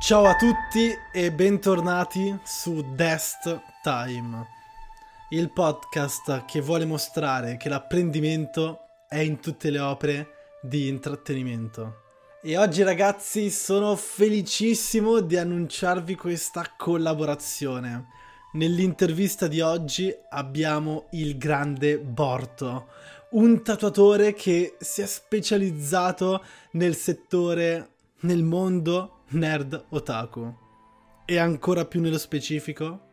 Ciao a tutti e bentornati su Dest Time, il podcast che vuole mostrare che l'apprendimento è in tutte le opere di intrattenimento. E oggi ragazzi sono felicissimo di annunciarvi questa collaborazione. Nell'intervista di oggi abbiamo il grande Borto, un tatuatore che si è specializzato nel settore, nel mondo nerd otaku e ancora più nello specifico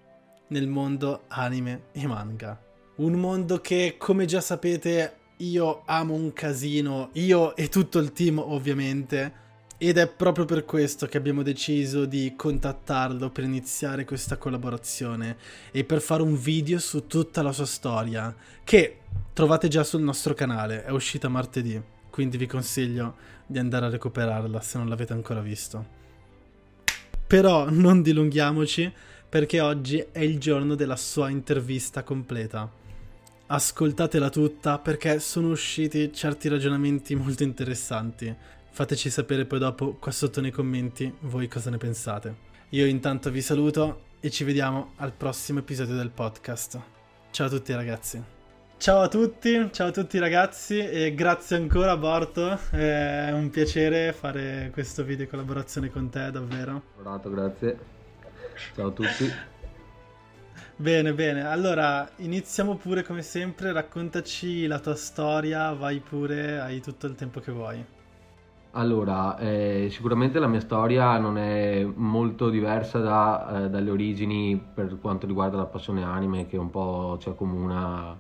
nel mondo anime e manga. Un mondo che, come già sapete, io amo un casino, io e tutto il team ovviamente, ed è proprio per questo che abbiamo deciso di contattarlo per iniziare questa collaborazione e per fare un video su tutta la sua storia, che trovate già sul nostro canale, è uscita martedì, quindi vi consiglio di andare a recuperarla se non l'avete ancora visto. Però non dilunghiamoci perché oggi è il giorno della sua intervista completa ascoltatela tutta perché sono usciti certi ragionamenti molto interessanti. Fateci sapere poi dopo qua sotto nei commenti voi cosa ne pensate. Io intanto vi saluto e ci vediamo al prossimo episodio del podcast. Ciao a tutti ragazzi. Ciao a tutti, ciao a tutti ragazzi e grazie ancora Borto, è un piacere fare questo video in collaborazione con te davvero. Grazie, ciao a tutti. Bene, bene. Allora, iniziamo pure come sempre. Raccontaci la tua storia, vai pure, hai tutto il tempo che vuoi. Allora, eh, sicuramente la mia storia non è molto diversa da, eh, dalle origini per quanto riguarda la passione anime che un po' ci accomuna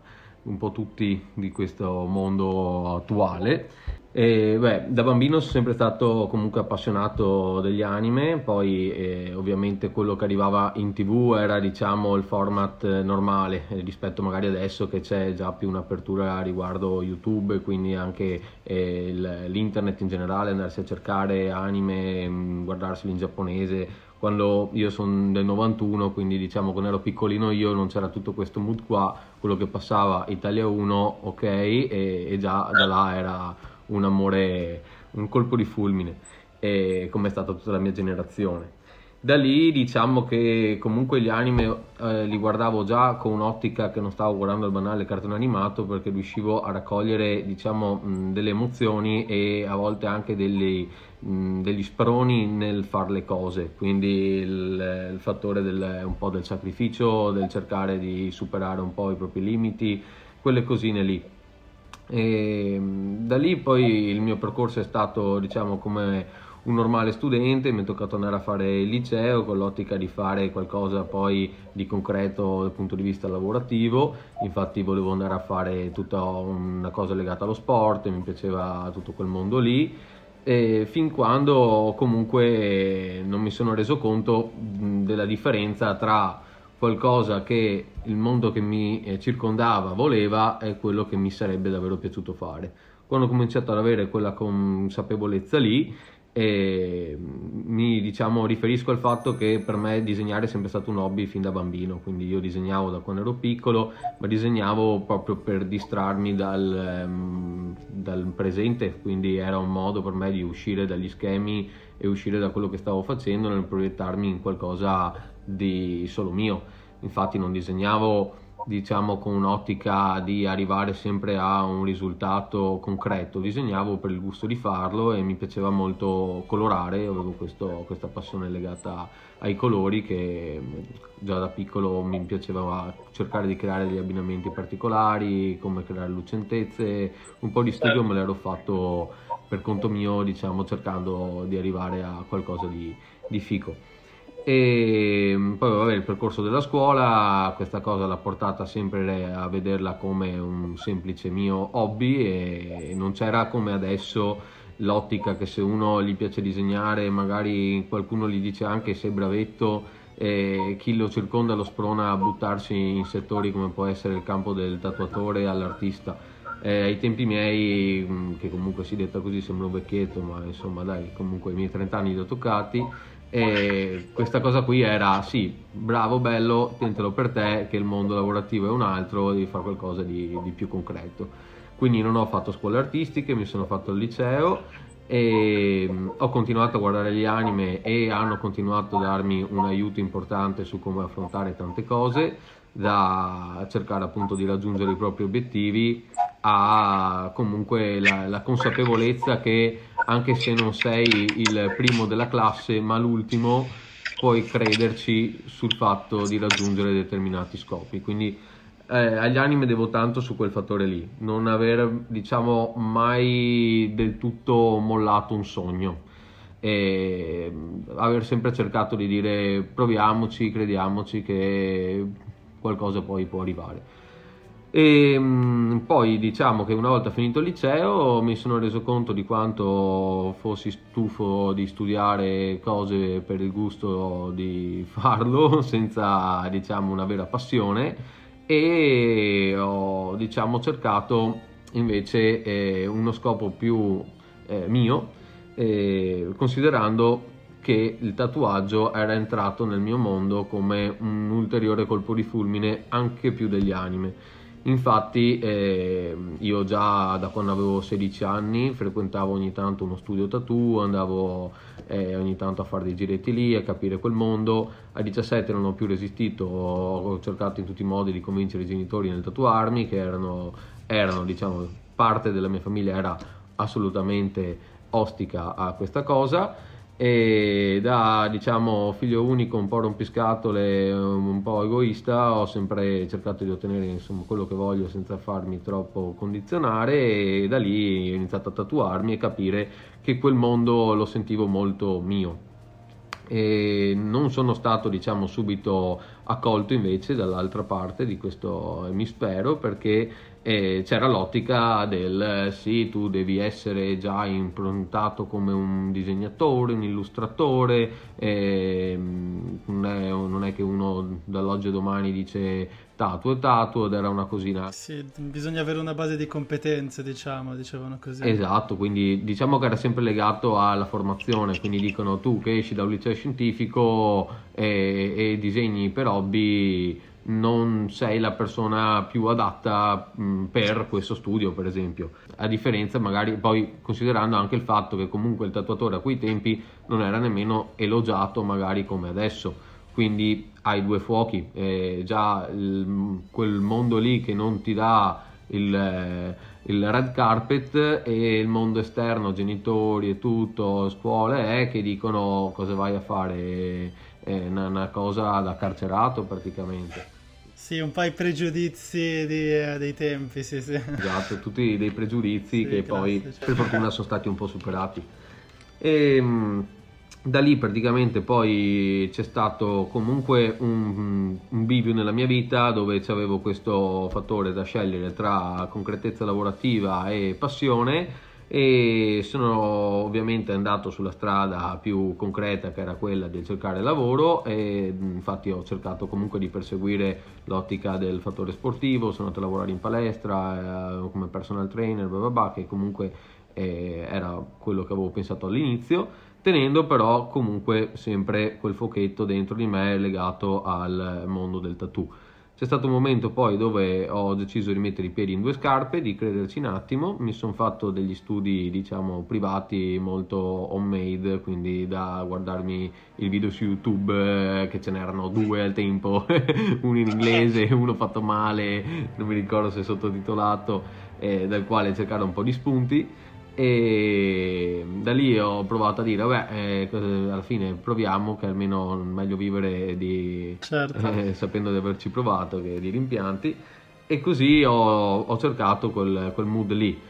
un po' tutti di questo mondo attuale. E, beh, da bambino sono sempre stato comunque appassionato degli anime, poi eh, ovviamente quello che arrivava in tv era diciamo il format normale eh, rispetto magari adesso che c'è già più un'apertura riguardo YouTube, quindi anche eh, l'internet in generale, andarsi a cercare anime, mm, guardarseli in giapponese. Quando io sono del 91, quindi diciamo quando ero piccolino io non c'era tutto questo mood qua, quello che passava Italia 1, ok, e, e già da là era un amore, un colpo di fulmine, come è stata tutta la mia generazione. Da lì diciamo che comunque gli anime eh, li guardavo già con un'ottica che non stavo guardando il banale cartone animato perché riuscivo a raccogliere diciamo mh, delle emozioni e a volte anche degli, mh, degli sproni nel fare le cose, quindi il, il fattore del, un po' del sacrificio, del cercare di superare un po' i propri limiti, quelle cosine lì. E da lì poi il mio percorso è stato diciamo come un normale studente, mi è toccato andare a fare il liceo con l'ottica di fare qualcosa poi di concreto dal punto di vista lavorativo, infatti volevo andare a fare tutta una cosa legata allo sport, mi piaceva tutto quel mondo lì, e fin quando comunque non mi sono reso conto della differenza tra qualcosa che il mondo che mi eh, circondava voleva e quello che mi sarebbe davvero piaciuto fare. Quando ho cominciato ad avere quella consapevolezza lì, e mi diciamo, riferisco al fatto che per me disegnare è sempre stato un hobby fin da bambino, quindi io disegnavo da quando ero piccolo, ma disegnavo proprio per distrarmi dal, um, dal presente, quindi era un modo per me di uscire dagli schemi e uscire da quello che stavo facendo nel proiettarmi in qualcosa di solo mio. Infatti non disegnavo diciamo con un'ottica di arrivare sempre a un risultato concreto, disegnavo per il gusto di farlo e mi piaceva molto colorare, avevo questo, questa passione legata ai colori che già da piccolo mi piaceva cercare di creare degli abbinamenti particolari, come creare lucentezze, un po' di studio me l'ero fatto per conto mio, diciamo cercando di arrivare a qualcosa di, di fico. E mm, poi vabbè, il percorso della scuola, questa cosa l'ha portata sempre a vederla come un semplice mio hobby e non c'era come adesso l'ottica che se uno gli piace disegnare magari qualcuno gli dice anche sei bravetto e chi lo circonda lo sprona a buttarsi in settori come può essere il campo del tatuatore all'artista. Eh, ai tempi miei, mm, che comunque si detta così, sembra un vecchietto, ma insomma dai, comunque i miei 30 anni li ho toccati, e questa cosa qui era sì, bravo, bello, tentalo per te, che il mondo lavorativo è un altro, devi fare qualcosa di, di più concreto. Quindi non ho fatto scuole artistiche, mi sono fatto il liceo e mm, ho continuato a guardare gli anime e hanno continuato a darmi un aiuto importante su come affrontare tante cose da cercare appunto di raggiungere i propri obiettivi a comunque la, la consapevolezza che anche se non sei il primo della classe ma l'ultimo puoi crederci sul fatto di raggiungere determinati scopi. Quindi eh, agli anime devo tanto su quel fattore lì, non aver diciamo mai del tutto mollato un sogno. E aver sempre cercato di dire proviamoci, crediamoci che qualcosa poi può arrivare. E mh, poi diciamo che una volta finito il liceo mi sono reso conto di quanto fossi stufo di studiare cose per il gusto di farlo senza diciamo una vera passione e ho diciamo cercato invece eh, uno scopo più eh, mio eh, considerando che il tatuaggio era entrato nel mio mondo come un ulteriore colpo di fulmine anche più degli anime Infatti eh, io già da quando avevo 16 anni frequentavo ogni tanto uno studio tattoo, andavo eh, ogni tanto a fare dei giretti lì, a capire quel mondo. A 17 non ho più resistito, ho cercato in tutti i modi di convincere i genitori nel tatuarmi, che erano, erano diciamo, parte della mia famiglia era assolutamente ostica a questa cosa e da diciamo figlio unico un po' rompiscatole un po' egoista ho sempre cercato di ottenere insomma quello che voglio senza farmi troppo condizionare e da lì ho iniziato a tatuarmi e capire che quel mondo lo sentivo molto mio. E non sono stato diciamo subito accolto invece dall'altra parte di questo emisfero perché eh, c'era l'ottica del sì tu devi essere già improntato come un disegnatore un illustratore eh, non, è, non, è, che uno dall'oggi al domani dice tatuo e tatuo ed era una cosina. Sì bisogna avere una base di competenze diciamo dicevano così. Esatto quindi diciamo che era sempre legato alla formazione quindi dicono tu che esci da un liceo scientifico e, e disegni per hobby non sei la persona più adatta mh, per questo studio, per esempio. A differenza, magari poi considerando anche il fatto che comunque il tatuatore a quei tempi non era nemmeno elogiato, magari come adesso. Quindi hai due fuochi, eh, già il, quel mondo lì che non ti dà il, il, red carpet e il mondo esterno, genitori e tutto, scuole, eh, che dicono cosa vai a fare, è una, una cosa da carcerato praticamente. Sì, un po' i pregiudizi di, eh, dei tempi, sì, sì. Esatto, tutti dei pregiudizi sì, che poi per fortuna sono stati un po' superati. E ehm, da lì praticamente poi c'è stato comunque un, un bivio nella mia vita dove avevo questo fattore da scegliere tra concretezza lavorativa e passione e sono ovviamente andato sulla strada più concreta che era quella di cercare lavoro e infatti ho cercato comunque di perseguire l'ottica del fattore sportivo, sono andato a lavorare in palestra eh, come personal trainer, blah blah blah, che comunque eh, era quello che avevo pensato all'inizio, tenendo però comunque sempre quel fochetto dentro di me legato al mondo del tattoo c'è stato un momento poi dove ho deciso di mettere i piedi in due scarpe, di crederci un attimo, mi sono fatto degli studi diciamo privati molto homemade, quindi da guardarmi il video su YouTube eh, che ce n'erano due al tempo, uno in inglese, uno fatto male, non mi ricordo se sottotitolato, eh, dal quale cercare un po' di spunti e da lì ho provato a dire vabbè eh, alla fine proviamo che almeno meglio vivere di, certo. eh, sapendo di averci provato che di rimpianti e così ho, ho cercato quel, quel, mood lì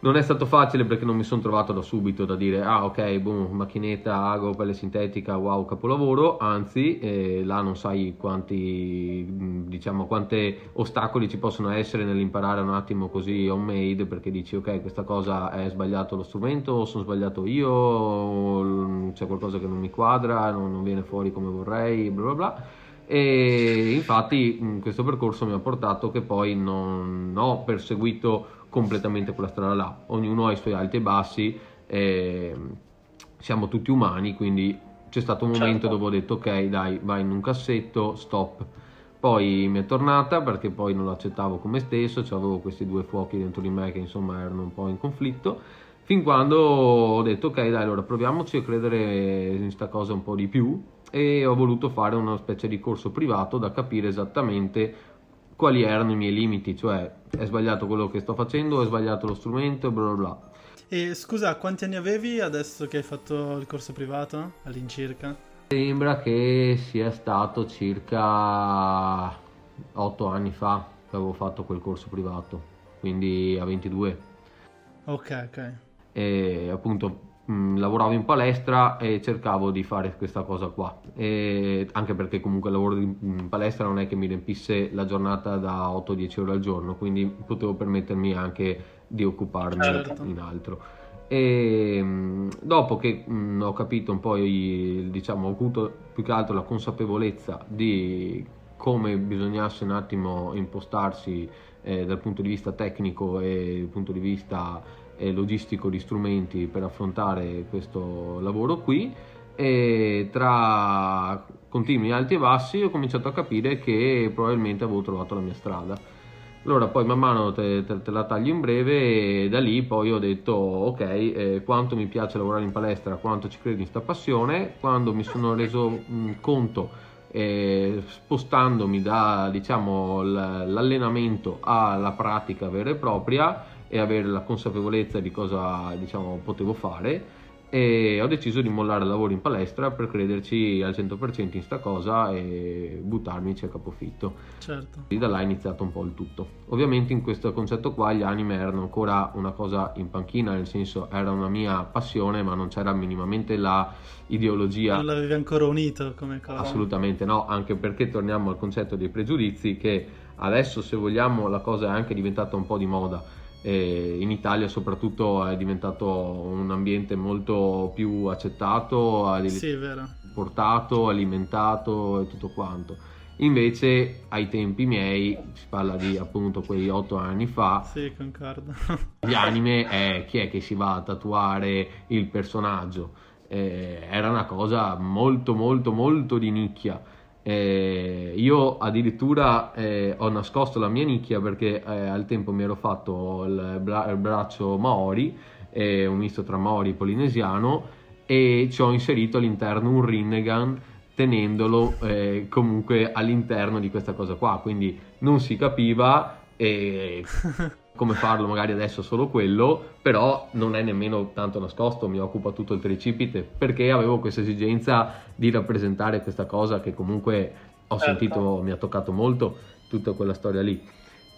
non è stato facile perché non mi sono trovato da subito da dire ah ok, boom, macchinetta, ago, pelle sintetica, wow, capolavoro, anzi eh, là non sai quanti, diciamo, quante ostacoli ci possono essere nell'imparare un attimo così homemade perché dici ok, questa cosa è sbagliato lo strumento, o sono sbagliato io, o c'è qualcosa che non mi quadra, non, non viene fuori come vorrei, bla bla bla. E infatti questo percorso mi ha portato che poi non ho perseguito completamente quella strada là. Ognuno ha i suoi alti e bassi, eh, siamo tutti umani, quindi c'è stato un momento certo. dove ho detto ok dai vai in un cassetto, stop. Poi mi è tornata perché poi non l'accettavo come stesso, cioè avevo questi due fuochi dentro di me che insomma erano un po' in conflitto, fin quando ho detto ok dai allora proviamoci a credere in questa cosa un po' di più e ho voluto fare una specie di corso privato da capire esattamente quali erano i miei limiti, cioè è sbagliato quello che sto facendo, è sbagliato lo strumento, bla bla bla. E scusa, quanti anni avevi adesso che hai fatto il corso privato all'incirca? Sembra che sia stato circa 8 anni fa che avevo fatto quel corso privato, quindi a 22. Ok, ok. E appunto mh, mm, lavoravo in palestra e cercavo di fare questa cosa qua, e anche perché comunque il lavoro in palestra non è che mi riempisse la giornata da 8-10 ore al giorno, quindi potevo permettermi anche di occuparmi certo. in altro. E mm, dopo che mh, mm, ho capito un po', diciamo, ho avuto più che altro la consapevolezza di come bisognasse un attimo impostarsi eh, dal punto di vista tecnico e dal punto di vista logistico di strumenti per affrontare questo lavoro qui. E tra continui alti e bassi ho cominciato a capire che probabilmente avevo trovato la mia strada. Allora poi man mano te, te, te la taglio in breve e da lì poi ho detto ok eh, quanto mi piace lavorare in palestra quanto ci credo in questa passione. Quando mi sono reso mh, conto eh, spostandomi da diciamo l'allenamento alla pratica vera e propria e avere la consapevolezza di cosa diciamo, potevo fare e ho deciso di mollare il lavoro in palestra per crederci al 100% in sta cosa e buttarmici a capofitto. Certo. E da là è iniziato un po' il tutto. Ovviamente in questo concetto qua gli anime erano ancora una cosa in panchina, nel senso era una mia passione, ma non c'era minimamente la ideologia. Non l'avevi ancora unito come cosa? Assolutamente no, anche perché torniamo al concetto dei pregiudizi che adesso se vogliamo la cosa è anche diventata un po' di moda e in Italia soprattutto è diventato un ambiente molto più accettato, sì, portato, alimentato e tutto quanto. Invece ai tempi miei, si parla di appunto quei otto anni fa, sì, concordo. gli anime è chi è che si va a tatuare il personaggio. Eh, era una cosa molto molto molto di nicchia eh, io addirittura eh, ho nascosto la mia nicchia perché eh, al tempo mi ero fatto il, bra- il braccio Maori, un misto tra Maori e polinesiano, e ci ho inserito all'interno un Rinnegan tenendolo eh, comunque all'interno di questa cosa qua, quindi non si capiva e come farlo magari adesso solo quello, però non è nemmeno tanto nascosto, mi occupa tutto il tricipite, perché avevo questa esigenza di rappresentare questa cosa che comunque ho certo. sentito, mi ha toccato molto, tutta quella storia lì.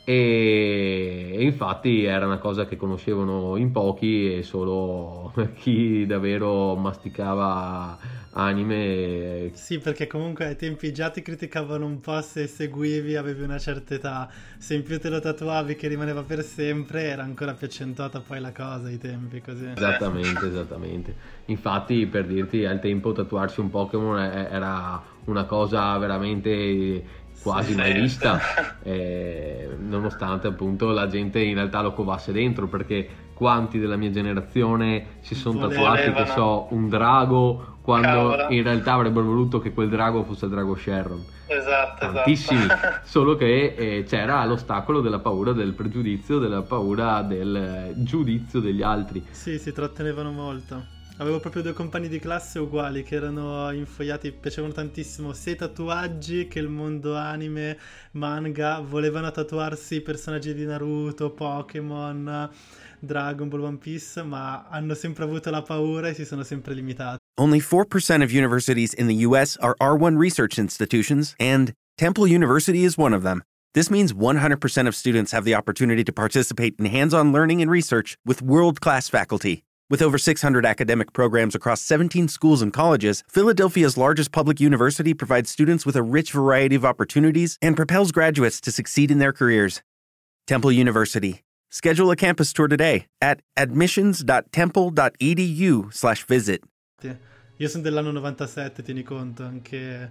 E, infatti era una cosa che conoscevano in pochi e solo chi davvero masticava anime. Sì, perché comunque ai tempi già ti criticavano un po' se seguivi, avevi una certa età, se in più te lo tatuavi che rimaneva per sempre, era ancora più accentuata poi la cosa ai tempi così. Esattamente, esattamente. Infatti per dirti al tempo tatuarsi un Pokémon era una cosa veramente quasi mai vista, eh, nonostante appunto la gente in realtà lo covasse dentro, perché quanti della mia generazione si sono tatuati, che so, un drago, quando Cavolo. in realtà avrebbero voluto che quel drago fosse il drago Sharon. Esatto, Tantissimi, esatto. solo che eh, c'era l'ostacolo della paura del pregiudizio, della paura del eh, giudizio degli altri. Sì, si trattenevano molto. Avevo proprio due compagni di classe uguali che erano infogliati, piacevano tantissimo sia i tatuaggi che il mondo anime, manga, volevano tatuarsi i personaggi di Naruto, Pokémon, Dragon Ball, One Piece, ma hanno sempre avuto la paura e si sono sempre limitati. Only 4% of universities in the US are R1 research institutions and Temple University is one of them. This means 100% of students have the opportunity to participate in hands on learning and research with world class faculty. With over 600 academic programs across 17 schools and colleges, Philadelphia's largest public university provides students with a rich variety of opportunities and propels graduates to succeed in their careers. Temple University. Schedule a campus tour today at admissions.temple.edu/visit. Io sono dell'anno 97, tieni conto, anche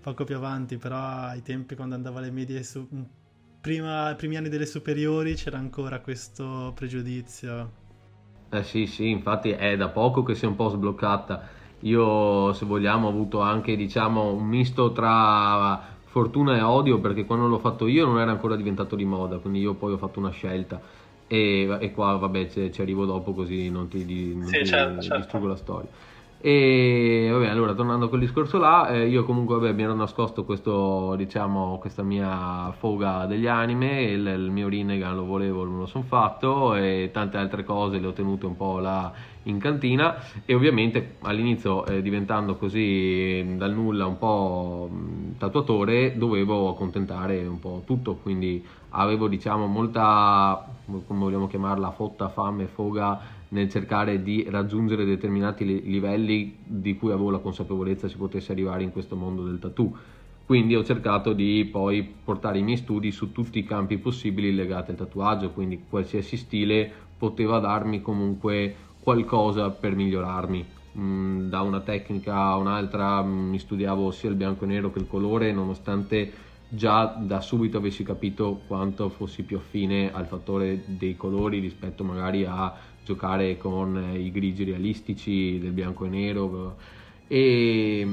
poco più avanti, però ai tempi quando andavo alle medie su prima, primi anni delle superiori c'era ancora questo pregiudizio. Eh sì, sì, infatti è da poco che si è un po' sbloccata. Io, se vogliamo, ho avuto anche, diciamo, un misto tra fortuna e odio, perché quando l'ho fatto io non era ancora diventato di moda, quindi io poi ho fatto una scelta. E, e qua, vabbè, ci, arrivo dopo così non ti, non sì, ti certo, certo. la storia. E vabbè, allora tornando a quel discorso là, eh, io comunque vabbè, mi ero nascosto questo, diciamo, questa mia foga degli anime, il, il mio Rinnegan lo volevo, non lo sono fatto e tante altre cose le ho tenute un po' là in cantina e ovviamente all'inizio eh, diventando così dal nulla un po' tatuatore dovevo accontentare un po' tutto, quindi avevo diciamo molta, come vogliamo chiamarla, fotta, fame, foga nel cercare di raggiungere determinati livelli di cui avevo la consapevolezza si potesse arrivare in questo mondo del tattoo. Quindi ho cercato di poi portare i miei studi su tutti i campi possibili legati al tatuaggio, quindi qualsiasi stile poteva darmi comunque qualcosa per migliorarmi. Mm, da una tecnica a un'altra mm, mi studiavo sia il bianco e nero che il colore, nonostante già da subito avessi capito quanto fossi più affine al fattore dei colori rispetto magari a giocare con eh, i grigi realistici del bianco e nero e,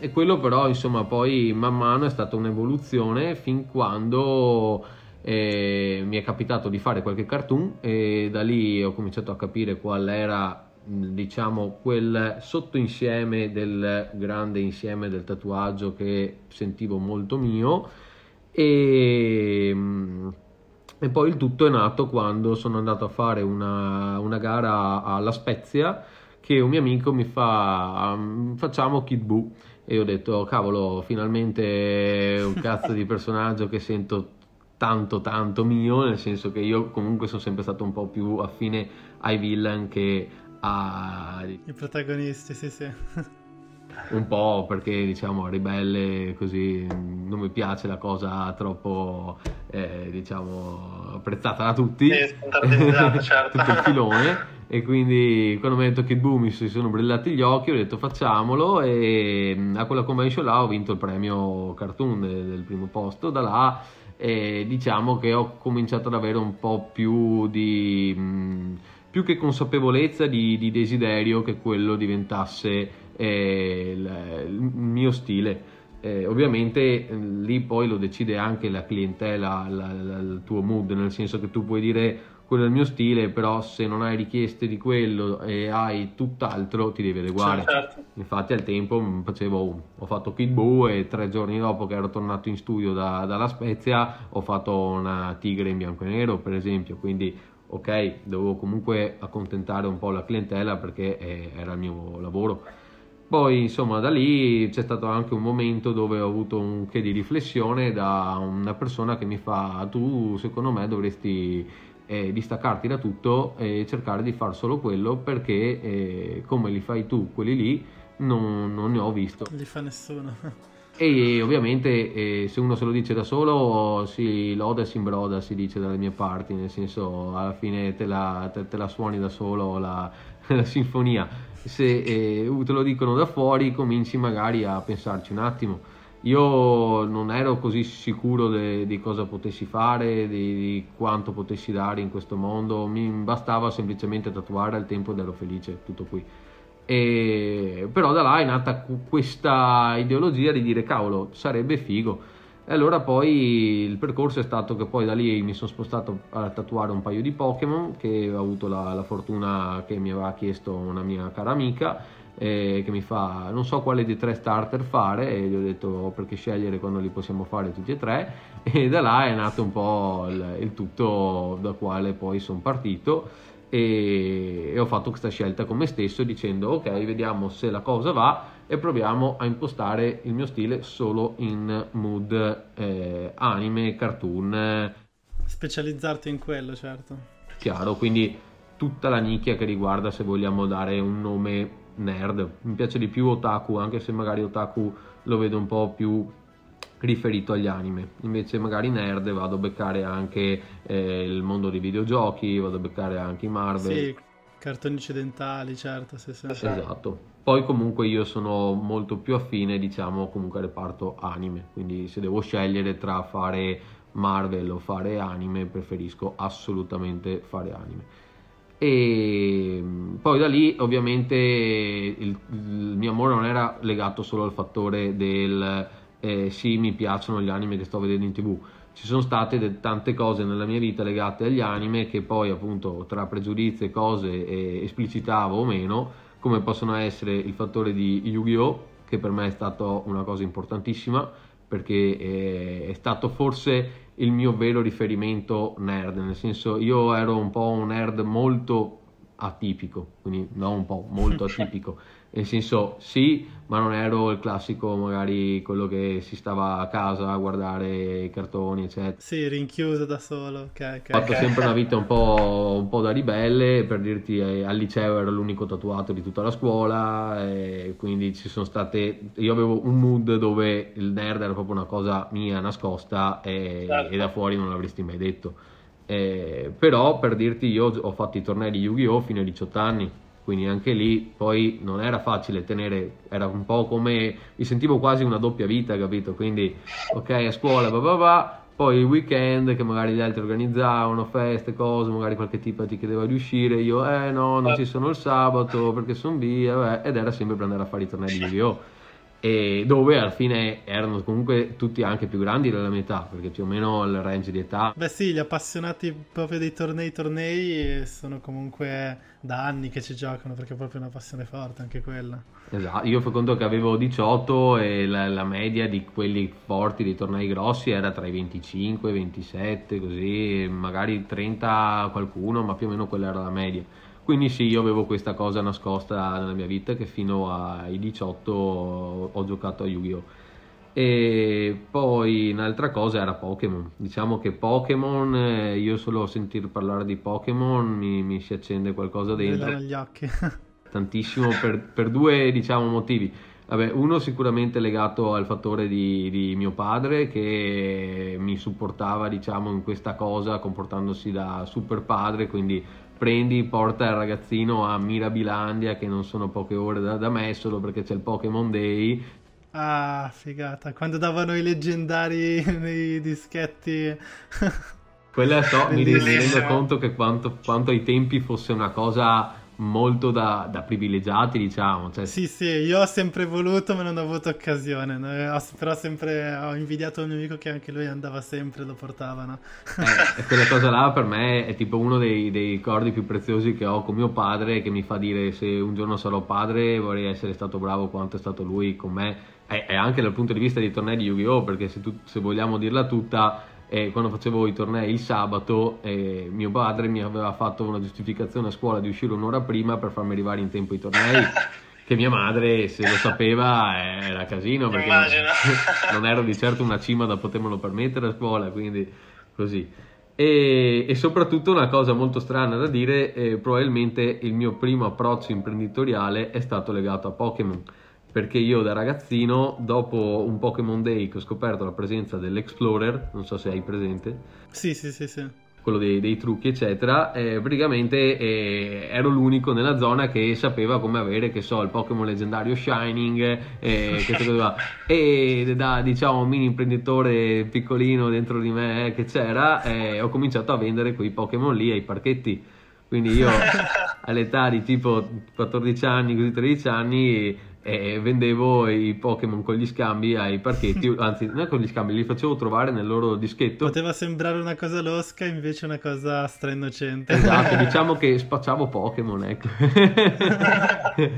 e, quello però insomma poi man mano è stata un'evoluzione fin quando eh, mi è capitato di fare qualche cartoon e da lì ho cominciato a capire qual era diciamo quel sottoinsieme del grande insieme del tatuaggio che sentivo molto mio e e poi il tutto è nato quando sono andato a fare una, una gara alla Spezia che un mio amico mi fa um, facciamo Kid Boo e ho detto cavolo finalmente un cazzo di personaggio che sento tanto tanto mio nel senso che io comunque sono sempre stato un po' più affine ai villain che a... i protagonisti sì sì un po' perché diciamo ribelle così non mi piace la cosa troppo eh, diciamo apprezzata da tutti. Sì, certo. tutto il filone. E quindi quando mi ha detto che boom si sono brillati gli occhi ho detto facciamolo. E mm, a quella convention là ho vinto il premio cartoon del, del primo posto da là. E diciamo che ho cominciato ad avere un po' più di mh, mm, più che consapevolezza di, di desiderio che quello diventasse eh, il, il, mio stile. Eh, ovviamente lì poi lo decide anche la clientela, la, la, il tuo mood, nel senso che tu puoi dire quello è il mio stile, però se non hai richieste di quello e hai tutt'altro ti devi adeguare. Certo. Infatti al tempo facevo, ho fatto Kid Boo e tre giorni dopo che ero tornato in studio da, dalla Spezia ho fatto una tigre in bianco e nero per esempio, quindi ok, dovevo comunque accontentare un po' la clientela perché eh, era il mio lavoro poi insomma da lì c'è stato anche un momento dove ho avuto un che di riflessione da una persona che mi fa tu secondo me dovresti eh, distaccarti da tutto e cercare di fare solo quello perché eh, come li fai tu quelli lì non, non ne ho visto. Non li fa nessuno. E ovviamente eh, se uno se lo dice da solo si loda e si imbroda, si dice dalle mie parti, nel senso alla fine te la, te, te la suoni da solo la, la sinfonia se eh, te lo dicono da fuori cominci magari a pensarci un attimo. Io non ero così sicuro di cosa potessi fare, di, quanto potessi dare in questo mondo, mi bastava semplicemente tatuare al tempo ed ero felice, tutto qui. E, però da là è nata questa ideologia di dire cavolo, sarebbe figo e allora poi il percorso è stato che poi da lì mi sono spostato a tatuare un paio di Pokémon che ho avuto la, la fortuna che mi aveva chiesto una mia cara amica eh, che mi fa non so quale dei tre starter fare e gli ho detto perché scegliere quando li possiamo fare tutti e tre e da là è nato un po' il, il tutto da quale poi sono partito e, e ho fatto questa scelta con me stesso dicendo ok vediamo se la cosa va e proviamo a impostare il mio stile solo in mood eh, anime, cartoon. Specializzarti in quello, certo. Chiaro, quindi tutta la nicchia che riguarda se vogliamo dare un nome nerd. Mi piace di più otaku, anche se magari otaku lo vedo un po' più riferito agli anime. Invece magari nerd vado a beccare anche eh, il mondo dei videogiochi, vado a beccare anche i Marvel. Sì, cartoni occidentali, certo, sì, sì. Esatto. Poi comunque io sono molto più affine, diciamo, comunque al reparto anime, quindi se devo scegliere tra fare Marvel o fare anime, preferisco assolutamente fare anime. E poi da lì ovviamente il, il mio amore non era legato solo al fattore del eh, sì, mi piacciono gli anime che sto vedendo in tv. Ci sono state tante cose nella mia vita legate agli anime che poi appunto tra pregiudizi e cose eh, esplicitavo o meno, come possono essere il fattore di Yu-Gi-Oh! che per me è stata una cosa importantissima perché eh, è stato forse il mio vero riferimento nerd, nel senso io ero un po' un nerd molto atipico, quindi non un po', molto atipico nel senso sì, ma non ero il classico magari quello che si stava a casa a guardare i cartoni, eccetera. Sì, rinchiuso da solo, ok. Ho fatto sempre una vita un po', un po', da ribelle, per dirti eh, al liceo ero l'unico tatuato di tutta la scuola, e quindi ci sono state... Io avevo un mood dove il nerd era proprio una cosa mia nascosta e, certo. e da fuori non l'avresti mai detto. Eh, però per dirti io ho fatto i tornei di Yu-Gi-Oh! fino ai 18 anni quindi anche lì poi non era facile tenere, era un po' come, mi sentivo quasi una doppia vita, capito? Quindi ok a scuola, va va va, poi il weekend che magari gli altri organizzavano, feste, cose, magari qualche tipo ti chiedeva di uscire, io eh no, non ci sono il sabato perché sono via, beh, ed era sempre per andare a fare i tornei di Yu-Gi-Oh! E dove alla fine erano comunque tutti anche più grandi della mia età, perché più o meno il range di età. Beh sì, gli appassionati proprio dei tornei tornei sono comunque da anni che ci giocano, perché è proprio una passione forte anche quella. Esatto, io fai conto che avevo 18 e la, la media di quelli forti dei tornei grossi era tra i 25 e i 27, così magari 30 qualcuno, ma più o meno quella era la media quindi sì, io avevo questa cosa nascosta nella mia vita che fino ai 18 ho giocato a Yu-Gi-Oh! E poi un'altra cosa era Pokémon. Diciamo che Pokémon, eh, io solo sentir parlare di Pokémon mi, mi si accende qualcosa dentro. negli occhi. Tantissimo per, per due diciamo, motivi. Vabbè, uno sicuramente legato al fattore di, di, mio padre che mi supportava diciamo in questa cosa comportandosi da super padre, quindi prendi, porta il ragazzino a Mirabilandia, che non sono poche ore da, da me, solo perché c'è il Pokémon Day. Ah, figata, quando davano i leggendari nei dischetti. Quella so, mi rendo conto che quanto, quanto ai tempi fosse una cosa molto da, da, privilegiati, diciamo. Cioè... Sì, sì, io ho sempre voluto, ma non ho avuto occasione. No? Però sempre ho invidiato un mio amico che anche lui andava sempre, lo portavano. Eh, quella cosa là per me è tipo uno dei, dei ricordi più preziosi che ho con mio padre, che mi fa dire se un giorno sarò padre vorrei essere stato bravo quanto è stato lui con me. E anche dal punto di vista dei tornei di Yu-Gi-Oh! perché se, tu, se vogliamo dirla tutta e quando facevo i tornei il sabato eh, mio padre mi aveva fatto una giustificazione a scuola di uscire un'ora prima per farmi arrivare in tempo ai tornei che mia madre se lo sapeva era casino perché non, non, ero di certo una cima da potermelo permettere a scuola quindi così. E, e soprattutto una cosa molto strana da dire eh, probabilmente il mio primo approccio imprenditoriale è stato legato a Pokémon perché io da ragazzino, dopo un Pokémon Day che ho scoperto la presenza dell'Explorer, non so se hai presente. Sì, sì, sì, sì. Quello dei, dei trucchi, eccetera. Eh, praticamente eh, ero l'unico nella zona che sapeva come avere, che so, il Pokémon leggendario Shining, eh, e da diciamo mini imprenditore piccolino dentro di me eh, che c'era, eh, ho cominciato a vendere quei Pokémon lì ai parchetti. Quindi io all'età di tipo 14 anni, così 13 anni e vendevo i Pokémon con gli scambi ai parchetti, anzi non con gli scambi, li facevo trovare nel loro dischetto. Poteva sembrare una cosa losca, invece una cosa stra-innocente. Esatto, diciamo che spacciavo Pokémon, ecco. e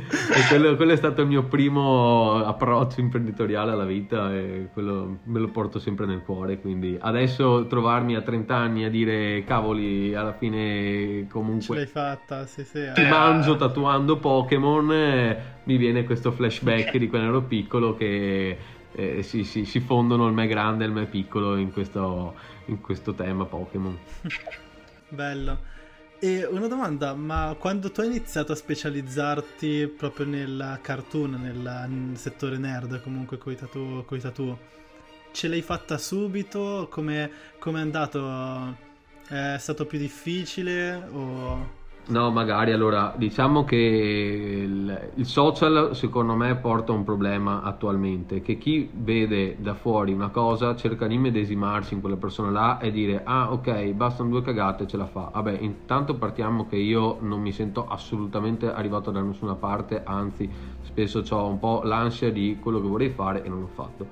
quello, quello, è stato il mio primo approccio imprenditoriale alla vita e quello me lo porto sempre nel cuore, quindi adesso trovarmi a 30 anni a dire cavoli, alla fine comunque... Ce l'hai fatta, sì sì. Ti mangio tatuando Pokémon, eh, mi viene questo flashback di quando ero piccolo che eh, si, si, si, fondono il me grande e il me piccolo in questo, in questo tema Pokémon. Bello. E una domanda, ma quando tu hai iniziato a specializzarti proprio nel cartoon, nel, settore nerd, comunque coi tatu, coi tatu ce l'hai fatta subito? Come è andato? È stato più difficile o... No, magari allora diciamo che il, il, social secondo me porta un problema attualmente, che chi vede da fuori una cosa cerca di medesimarsi in quella persona là e dire ah ok bastano due cagate ce la fa. Vabbè intanto partiamo che io non mi sento assolutamente arrivato da nessuna parte, anzi spesso ho un po' l'ansia di quello che vorrei fare e non l'ho fatto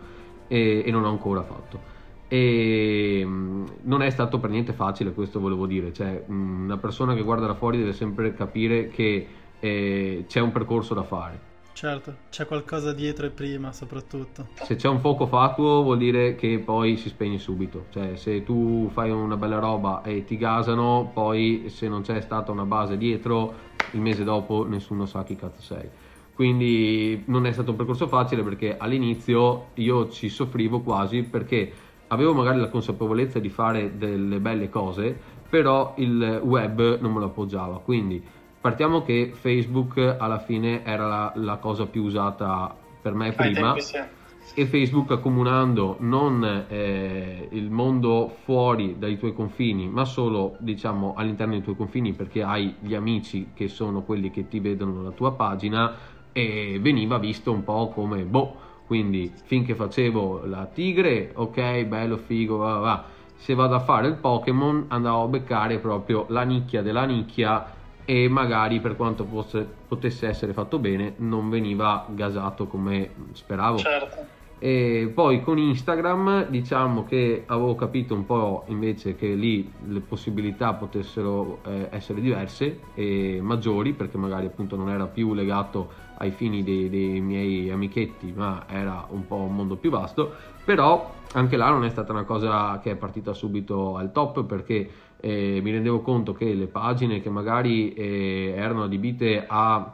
e, e non ho ancora fatto e mm, non è stato per niente facile questo volevo dire. Cioè mm, una persona che guarda da fuori deve sempre capire che eh, c'è un percorso da fare. Certo c'è qualcosa dietro e prima soprattutto. Se c'è un fuoco fatuo vuol dire che poi si spegne subito. Cioè se tu fai una bella roba e ti gasano poi se non c'è stata una base dietro il mese dopo nessuno sa chi cazzo sei. Quindi non è stato un percorso facile perché all'inizio io ci soffrivo quasi perché avevo magari la consapevolezza di fare delle belle cose, però il web non me lo appoggiava. Quindi partiamo che Facebook alla fine era la, la cosa più usata per me prima. E Facebook accomunando non eh, il mondo fuori dai tuoi confini, ma solo diciamo all'interno dei tuoi confini perché hai gli amici che sono quelli che ti vedono la tua pagina e veniva visto un po' come boh quindi finché facevo la tigre, ok, bello, figo, va, va. Se vado a fare il Pokémon andavo a beccare proprio la nicchia della nicchia e magari per quanto fosse, potesse essere fatto bene non veniva gasato come speravo. Certo. E poi con Instagram diciamo che avevo capito un po' invece che lì le possibilità potessero eh, essere diverse e maggiori perché magari appunto non era più legato ai fini dei, dei, miei amichetti ma era un po' un mondo più vasto. Però anche là non è stata una cosa che è partita subito al top perché eh, mi rendevo conto che le pagine che magari eh, erano adibite a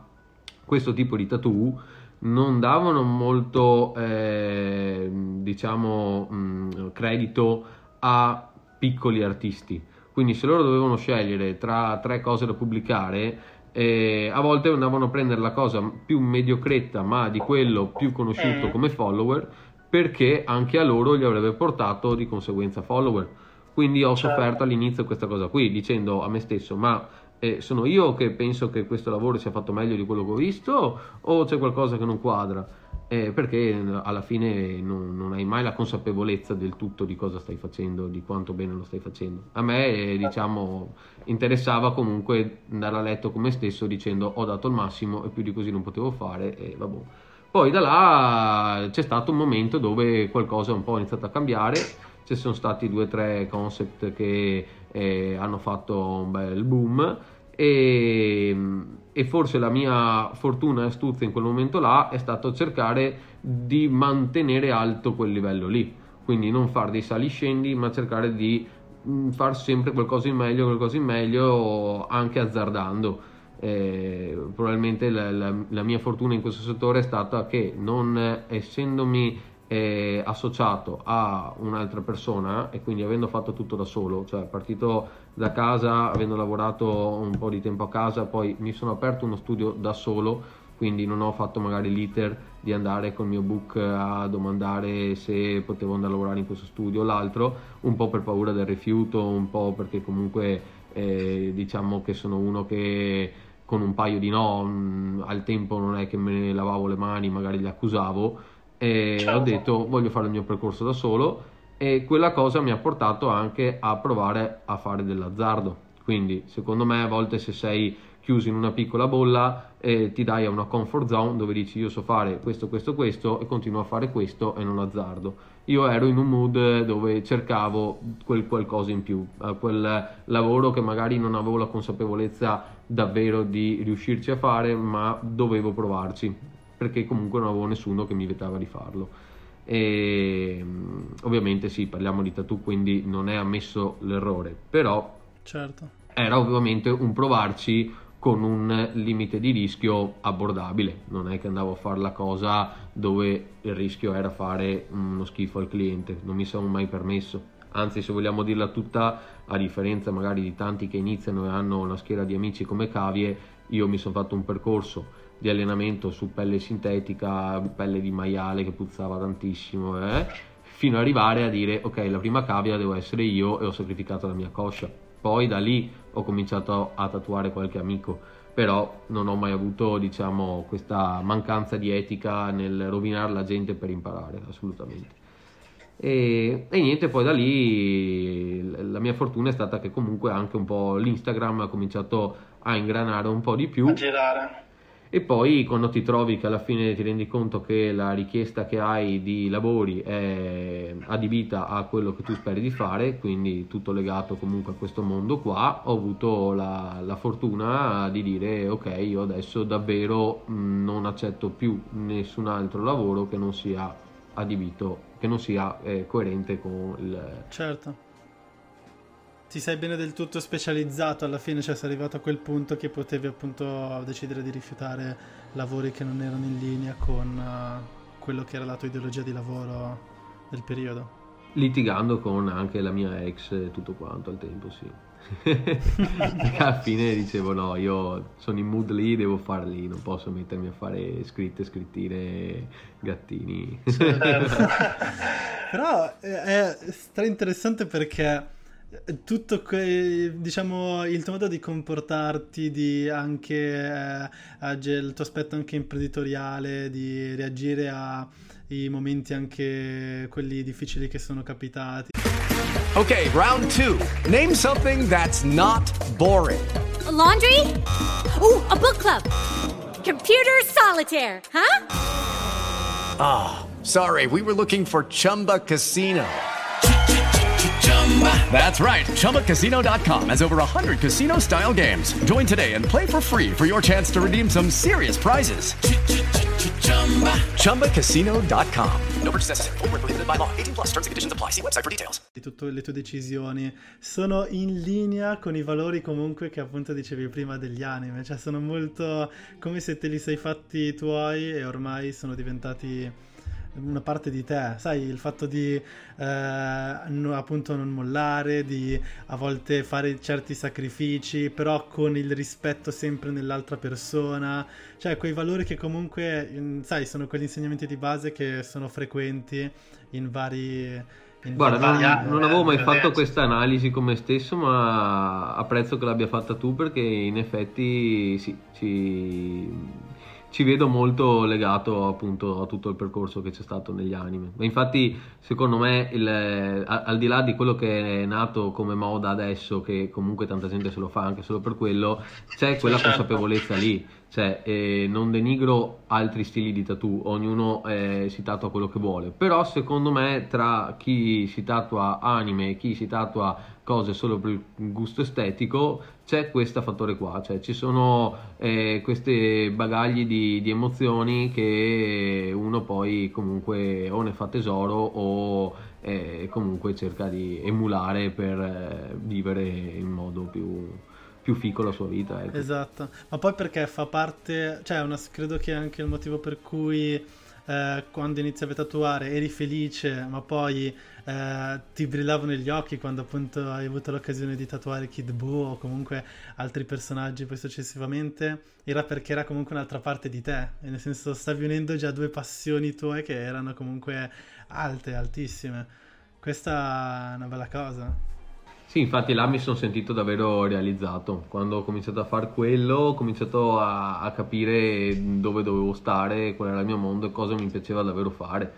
questo tipo di tattoo non davano molto eh, diciamo mh, mm, credito a piccoli artisti. Quindi se loro dovevano scegliere tra tre cose da pubblicare eh, a volte andavano a prendere la cosa più mediocretta ma di quello più conosciuto come follower perché anche a loro gli avrebbe portato di conseguenza follower. Quindi ho certo. sofferto all'inizio questa cosa qui dicendo a me stesso ma e sono io che penso che questo lavoro sia fatto meglio di quello che ho visto o c'è qualcosa che non quadra? Eh, perché alla fine non, non, hai mai la consapevolezza del tutto di cosa stai facendo, di quanto bene lo stai facendo. A me, eh, diciamo, interessava comunque andare a letto con me stesso dicendo ho dato il massimo e più di così non potevo fare e vabbè. Poi da là c'è stato un momento dove qualcosa un po' è iniziato a cambiare, ci sono stati due o tre concept che eh, hanno fatto un bel boom. E, e, forse la mia fortuna e astuzia in quel momento là è stato cercare di mantenere alto quel livello lì. Quindi non fare dei saliscendi ma cercare di mm, fare sempre qualcosa in meglio qualcosa in meglio anche azzardando. Eh, probabilmente la, la, la, mia fortuna in questo settore è stata che non essendomi eh, associato a un'altra persona e quindi avendo fatto tutto da solo, cioè partito da casa, avendo lavorato un po' di tempo a casa, poi mi sono aperto uno studio da solo, quindi non ho fatto magari l'iter di andare col mio book a domandare se potevo andare a lavorare in questo studio o l'altro, un po' per paura del rifiuto, un po' perché comunque eh, diciamo che sono uno che con un paio di no mm, al tempo non è che me ne lavavo le mani, magari li accusavo e certo. ho detto voglio fare il mio percorso da solo e quella cosa mi ha portato anche a provare a fare dell'azzardo. Quindi secondo me a volte se sei chiuso in una piccola bolla e ti dai a una comfort zone dove dici io so fare questo, questo, questo e continuo a fare questo e non azzardo. Io ero in un mood dove cercavo quel qualcosa in più, eh, quel lavoro che magari non avevo la consapevolezza davvero di riuscirci a fare, ma dovevo provarci, perché comunque non avevo nessuno che mi vietava di farlo. E mm, ovviamente sì, parliamo di tattoo, quindi non è ammesso l'errore, però certo. era ovviamente un provarci con un limite di rischio abbordabile, non è che andavo a fare la cosa dove il rischio era fare uno schifo al cliente, non mi sono mai permesso. Anzi, se vogliamo dirla tutta, a differenza magari di tanti che iniziano e hanno una schiera di amici come cavie, io mi sono fatto un percorso di allenamento su pelle sintetica, pelle di maiale che puzzava tantissimo, eh? fino ad arrivare a dire ok, la prima cavia devo essere io e ho sacrificato la mia coscia. Poi da lì ho cominciato a tatuare qualche amico, però non ho mai avuto diciamo questa mancanza di etica nel rovinare la gente per imparare, assolutamente. E, e, niente, poi da lì la mia fortuna è stata che comunque anche un po' l'Instagram ha cominciato a ingranare un po' di più. A girare e poi quando ti trovi che alla fine ti rendi conto che la richiesta che hai di lavori è adibita a quello che tu speri di fare, quindi tutto legato comunque a questo mondo qua, ho avuto la, la fortuna di dire ok, io adesso davvero non accetto più nessun altro lavoro che non sia adibito, che non sia eh, coerente con il... Certo ti sei bene del tutto specializzato alla fine, cioè sei arrivato a quel punto che potevi appunto decidere di rifiutare lavori che non erano in linea con uh, quello che era la tua ideologia di lavoro del periodo. Litigando con anche la mia ex e tutto quanto al tempo, sì. Alla fine dicevo no, io sono in mood lì, devo far lì, non posso mettermi a fare scritte, scrittine, gattini. Però eh, è stra interessante perché tutto que- diciamo il tuo modo di comportarti di anche eh, il tuo aspetto anche imprenditoriale di reagire ai momenti anche quelli difficili che sono capitati. Ok round 2 name something that's not boring. A laundry? Oh a book club. Computer solitaire huh? Ah oh, sorry we were looking for chumba casino That's right. ChumbaCasino.com has over 100 casino style games. Join today and play for free for your chance to redeem some serious prizes. ChumbaCasino.com. No purchase necessary. By law. 18 plus terms and conditions apply. See website for details. Tutte le tue decisioni sono in linea con i valori comunque che appunto dicevi prima degli anime. Cioè sono molto come se te li sei fatti tuoi e ormai sono diventati una parte di te, sai, il fatto di eh, appunto non mollare, di a volte fare certi sacrifici, però con il rispetto sempre nell'altra persona, cioè quei valori che comunque, sai, sono quegli insegnamenti di base che sono frequenti in vari... In Guarda, non, non, avevo mai fatto questa analisi con me stesso, ma apprezzo che l'abbia fatta tu perché in effetti sì, ci ci vedo molto legato appunto a tutto il percorso che c'è stato negli anime. Infatti, secondo me, il, al di là di quello che è nato come moda adesso, che comunque tanta gente se lo fa anche solo per quello, c'è quella certo. consapevolezza lì. Cioè, eh, non denigro altri stili di tattoo, ognuno eh, si tatua quello che vuole. Però, secondo me, tra chi si tatua anime e chi si tatua cose solo per il gusto estetico, c'è questo fattore qua, cioè ci sono eh, questi bagagli di, di, emozioni che uno poi comunque o ne fa tesoro o eh, comunque cerca di emulare per eh, vivere in modo più, più fico la sua vita. Ecco. Esatto, ma poi perché fa parte, cioè una, credo che anche il motivo per cui eh, quando iniziavi a tatuare eri felice, ma poi eh, ti brillavano gli occhi quando appunto hai avuto l'occasione di tatuare Kid Buu o comunque altri personaggi poi successivamente, era perché era comunque un'altra parte di te, nel senso stavi unendo già due passioni tue che erano comunque alte, altissime. Questa è una bella cosa. Sì, infatti là mi sono sentito davvero realizzato. Quando ho cominciato a fare quello, ho cominciato a, a, capire dove dovevo stare, qual era il mio mondo e cosa mi piaceva davvero fare.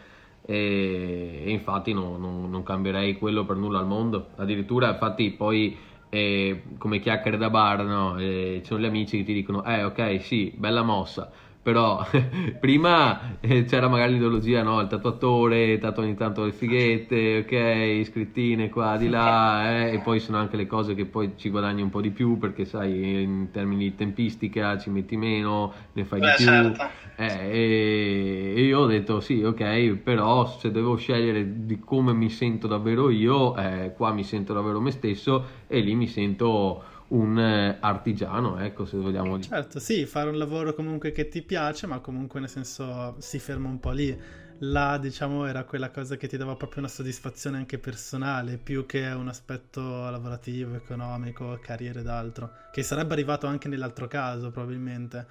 E, e infatti no, no, non cambierei quello per nulla al mondo. Addirittura, infatti, poi e come chiacchiere da bar, no? E ci sono gli amici che ti dicono, eh ok, sì, bella mossa, però prima eh, c'era magari l'ideologia, no? Il tatuatore, tatua ogni tanto le fighette, ok, scrittine qua, di là, eh? e poi sono anche le cose che poi ci guadagni un po' di più perché sai, in termini di tempistica ci metti meno, ne fai Beh, di più. certo. Eh, e e io ho detto sì, ok, però se devo scegliere di come mi sento davvero io, eh, qua mi sento davvero me stesso e lì mi sento un eh, artigiano, ecco, se vogliamo dire. Certo, sì, fare un lavoro comunque che ti piace, ma comunque nel senso si ferma un po' lì. Là, diciamo, era quella cosa che ti dava proprio una soddisfazione anche personale, più che un aspetto lavorativo, economico, carriera ed altro, che sarebbe arrivato anche nell'altro caso, probabilmente.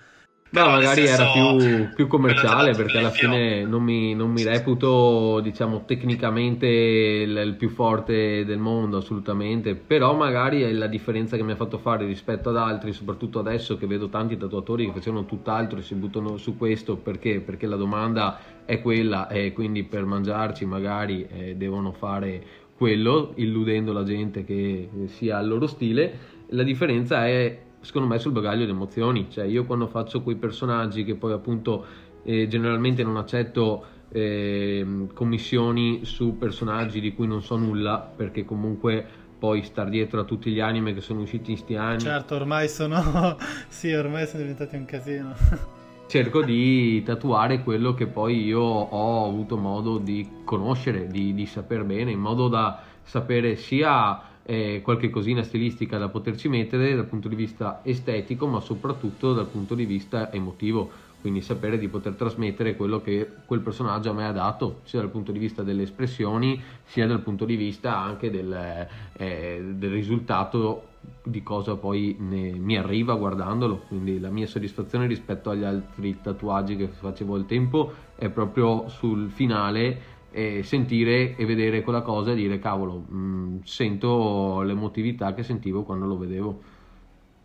No, magari era senso, più, più commerciale perché alla fine non mi, non mi reputo, diciamo, tecnicamente il, il più forte del mondo, assolutamente, però magari è la differenza che mi ha fatto fare rispetto ad altri, soprattutto adesso che vedo tanti tatuatori che facevano tutt'altro e si buttano su questo, perché? Perché la domanda è quella e quindi per mangiarci magari eh, devono fare quello, illudendo la gente che sia al loro stile. La differenza è, secondo me, sul bagaglio di emozioni. Cioè, io quando faccio quei personaggi che poi appunto eh, generalmente non accetto ehm, commissioni su personaggi di cui non so nulla, perché comunque poi star dietro a tutti gli anime che sono usciti in sti anni. Certo, ormai sono... sì, ormai sono diventati un casino. cerco di tatuare quello che poi io ho avuto modo di conoscere, di, di saper bene, in modo da sapere sia eh, qualche cosina stilistica da poterci mettere dal punto di vista estetico, ma soprattutto dal punto di vista emotivo. Quindi sapere di poter trasmettere quello che quel personaggio a me ha dato, sia dal punto di vista delle espressioni, sia dal punto di vista anche del, eh, del risultato di cosa poi ne- mi arriva guardandolo. Quindi la mia soddisfazione rispetto agli altri tatuaggi che facevo al tempo è proprio sul finale e sentire e vedere quella cosa e dire cavolo, mh, sento l'emotività che sentivo quando lo vedevo.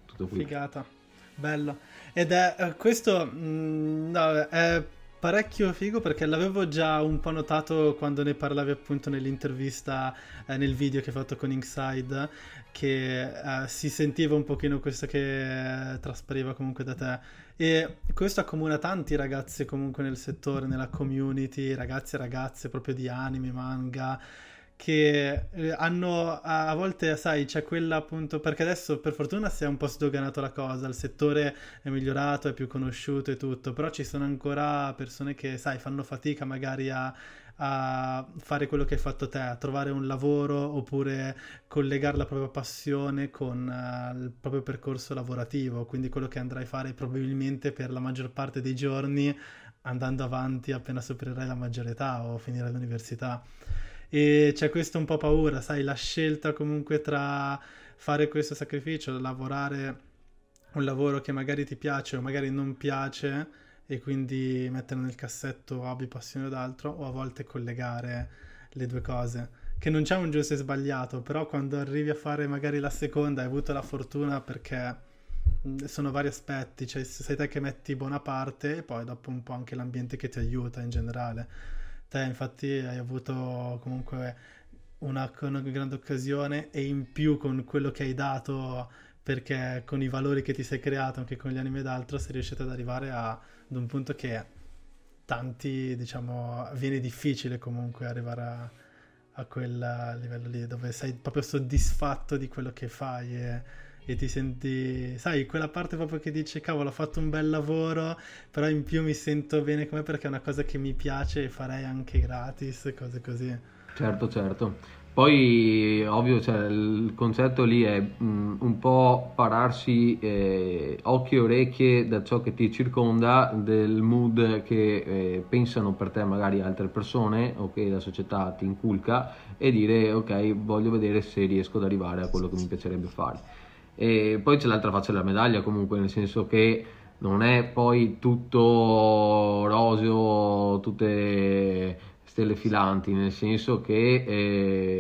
Tutto qui. Figata, bello. Ed è eh, questo mm, no, è parecchio figo perché l'avevo già un po' notato quando ne parlavi appunto nell'intervista, eh, nel video che hai fatto con Inside, che eh, si sentiva un pochino questo che eh, traspariva comunque da te. E questo accomuna tanti ragazzi comunque nel settore, nella community, ragazzi e ragazze proprio di anime, manga che eh, hanno a, volte, sai, c'è quella appunto perché adesso per fortuna si è un po' sdoganato la cosa, il settore è migliorato, è più conosciuto e tutto, però ci sono ancora persone che, sai, fanno fatica magari a, a fare quello che hai fatto te, a trovare un lavoro oppure collegare la propria passione con eh, il proprio percorso lavorativo, quindi quello che andrai a fare probabilmente per la maggior parte dei giorni andando avanti appena supererai la maggiore età o finire l'università. E c'è questo un po' paura, sai, la scelta comunque tra fare questo sacrificio, lavorare un lavoro che magari ti piace o magari non piace e quindi mettere nel cassetto hobby, passione ed altro, o a volte collegare le due cose. Che non c'è un giusto e sbagliato, però quando arrivi a fare magari la seconda hai avuto la fortuna perché mh, sono vari aspetti, cioè sei te che metti buona parte e poi dopo un po' anche l'ambiente che ti aiuta in generale. Te infatti hai avuto comunque una, una grande occasione e in più con quello che hai dato perché con i valori che ti sei creato anche con gli anime ed altro sei riuscito ad arrivare a, ad un punto che tanti diciamo viene difficile comunque arrivare a, a quel livello lì dove sei proprio soddisfatto di quello che fai e, e ti senti sai quella parte proprio che dici cavolo ho fatto un bel lavoro però in più mi sento bene come perché è una cosa che mi piace e farei anche gratis cose così Certo, certo. Poi, ovvio, cioè, il concetto lì è mh, un po' pararsi eh, occhi e orecchie da ciò che ti circonda, del mood che eh, pensano per te magari altre persone o che la società ti inculca e dire ok, voglio vedere se riesco ad arrivare a quello che mi piacerebbe fare. E poi c'è l'altra faccia della medaglia comunque, nel senso che non è poi tutto roseo, tutte stelle filanti, nel senso che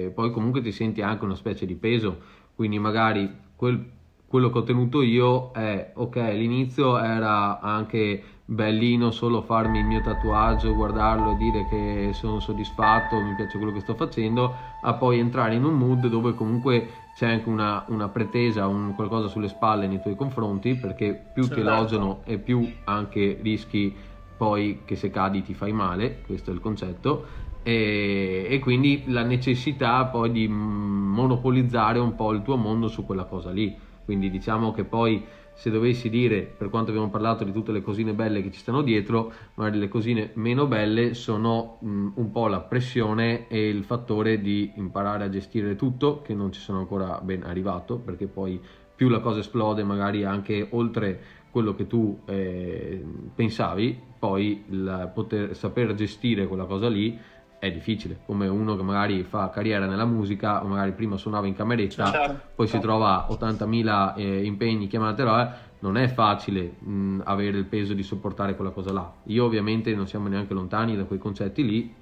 eh, poi comunque ti senti anche una specie di peso, quindi magari quel- quello che ho tenuto io è, ok, all'inizio era anche bellino solo farmi il mio tatuaggio, guardarlo e dire che sono soddisfatto, mi piace quello che sto facendo, a poi entrare in un mood dove comunque c'è anche una, una pretesa, un qualcosa sulle spalle nei tuoi confronti, perché più Certo. ti elogiano e più anche rischi poi che se cadi ti fai male, questo è il concetto, e, e quindi la necessità poi di monopolizzare un po' il tuo mondo su quella cosa lì. Quindi diciamo che poi se dovessi dire, per quanto abbiamo parlato di tutte le cosine belle che ci stanno dietro, magari le cosine meno belle sono mh, un po' la pressione e il fattore di imparare a gestire tutto, che non ci sono ancora ben arrivato, perché poi più la cosa esplode, magari anche oltre quello che tu eh, pensavi, poi il poter saper gestire quella cosa lì è difficile, come uno che magari fa carriera nella musica, o magari prima suonava in cameretta, Certo. poi si trova 80.000 eh, impegni, chiamate robe, non è facile mh, avere il peso di sopportare quella cosa là. Io ovviamente non siamo neanche lontani da quei concetti lì,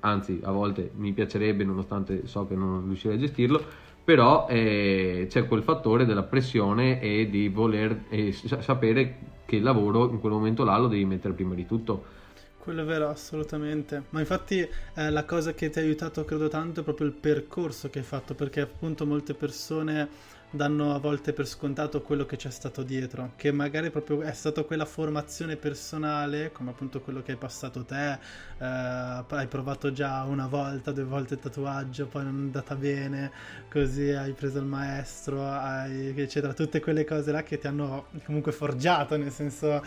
anzi a volte mi piacerebbe nonostante so che non riuscirei a gestirlo, però eh, c'è quel fattore della pressione e di voler eh, sa- sapere che il lavoro in quel momento là lo devi mettere prima di tutto. Quello è vero, assolutamente. Ma infatti eh, la cosa che ti ha aiutato, credo tanto, è proprio il percorso che hai fatto, perché appunto molte persone danno a volte per scontato quello che c'è stato dietro, che magari proprio è stata quella formazione personale, come appunto quello che hai passato te, eh, hai provato già una volta, due volte il tatuaggio, poi non è andata bene, così hai preso il maestro, hai, eccetera, tutte quelle cose là che ti hanno comunque forgiato, nel senso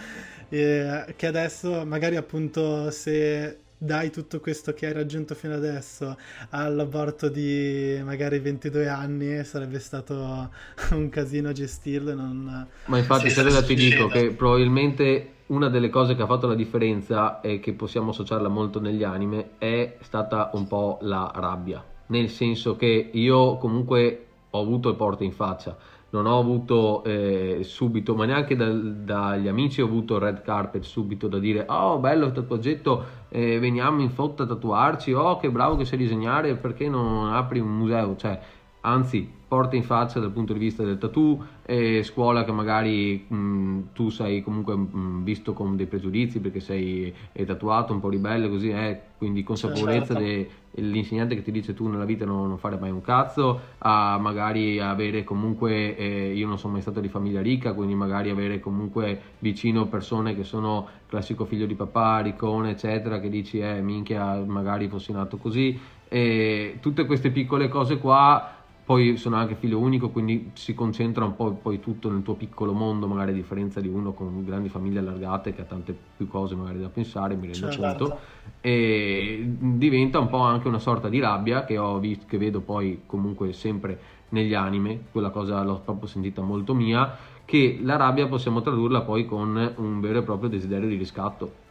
eh, che adesso magari appunto se dai tutto questo che hai raggiunto fino adesso all'aborto di magari 22 anni sarebbe stato un casino gestirlo non... Ma infatti, Sì, Serena, ti dico che probabilmente una delle cose che ha fatto la differenza e che possiamo associarla molto negli anime è stata un po' la rabbia. Nel senso che io comunque ho avuto il porto in faccia, non ho avuto eh, subito, ma neanche dal- dagli amici ho avuto red carpet subito da dire oh bello il tatuaggetto, eh, veniamo in foto a tatuarci, oh che bravo che sai disegnare, perché non apri un museo? Cioè, anzi porta in faccia dal punto di vista del tattoo e scuola che magari mh, tu sei comunque mh, visto con dei pregiudizi perché sei è tatuato un po' ribelle così eh, quindi consapevolezza Certo. dell'insegnante che ti dice tu nella vita non, non fare mai un cazzo a magari avere comunque eh, io non sono mai stato di famiglia ricca quindi magari avere comunque vicino persone che sono classico figlio di papà riccone eccetera che dici eh minchia magari fossi nato così e tutte queste piccole cose qua poi sono anche figlio unico, quindi si concentra un po' poi tutto nel tuo piccolo mondo, magari a differenza di uno con grandi famiglie allargate che ha tante più cose magari da pensare, mi rendo Certo. conto, e diventa un po' anche una sorta di rabbia che ho visto, che vedo poi comunque sempre negli anime, quella cosa l'ho proprio sentita molto mia, che la rabbia possiamo tradurla poi con un vero e proprio desiderio di riscatto.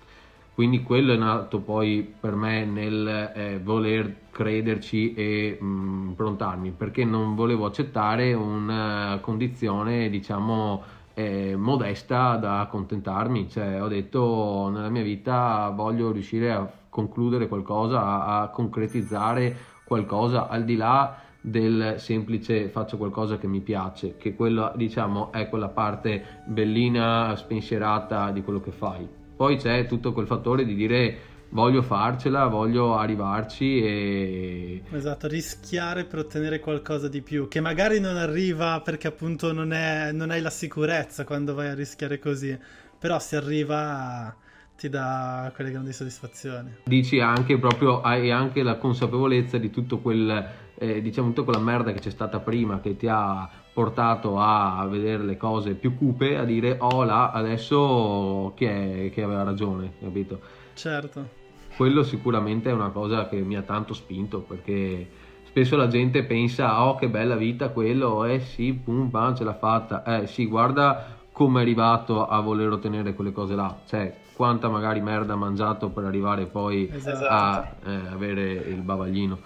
Quindi quello è nato poi per me nel eh, voler crederci e mh, improntarmi, perché non volevo accettare una condizione, diciamo, eh, modesta da accontentarmi. Cioè, ho detto nella mia vita voglio riuscire a concludere qualcosa, a, a concretizzare qualcosa al di là del semplice faccio qualcosa che mi piace, che quella diciamo è quella parte bellina, spensierata di quello che fai. Poi c'è tutto quel fattore di dire voglio farcela, voglio arrivarci e Esatto, rischiare per ottenere qualcosa di più, che magari non arriva perché appunto non, è, non hai la sicurezza quando vai a rischiare così, però se arriva ti dà quelle grandi soddisfazioni. dici anche proprio hai anche la consapevolezza di tutto quel eh, diciamo tutta quella merda che c'è stata prima che ti ha portato a vedere le cose più cupe a dire oh là adesso chi è che aveva ragione capito Certo. quello sicuramente è una cosa che mi ha tanto spinto perché spesso la gente pensa oh che bella vita quello eh sì pum pam ce l'ha fatta eh sì guarda come è arrivato a voler ottenere quelle cose là cioè quanta magari merda ha mangiato per arrivare poi Esatto. a eh, avere il bavaglino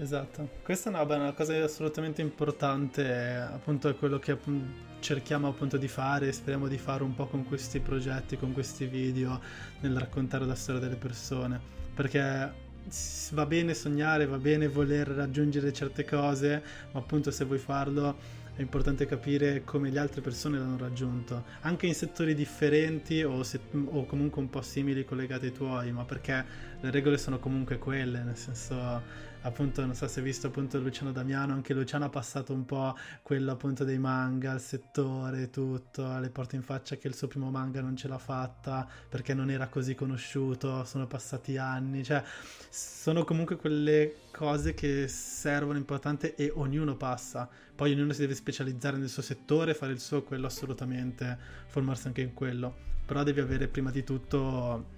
Esatto, questa è beh, una cosa assolutamente importante, eh, appunto è quello che cerchiamo appunto di fare speriamo di fare un po' con questi progetti, con questi video, nel raccontare la storia delle persone, perché va bene sognare, va bene voler raggiungere certe cose, ma appunto se vuoi farlo è importante capire come le altre persone l'hanno raggiunto, anche in settori differenti o, se, o comunque un po' simili collegati ai tuoi, ma perché le regole sono comunque quelle, nel senso appunto non so se hai visto appunto Luciano Damiano anche Luciano ha passato un po' quello appunto dei manga il settore tutto le porte in faccia che il suo primo manga non ce l'ha fatta perché non era così conosciuto sono passati anni cioè sono comunque quelle cose che servono importante e ognuno passa poi ognuno si deve specializzare nel suo settore fare il suo quello assolutamente formarsi anche in quello però devi avere prima di tutto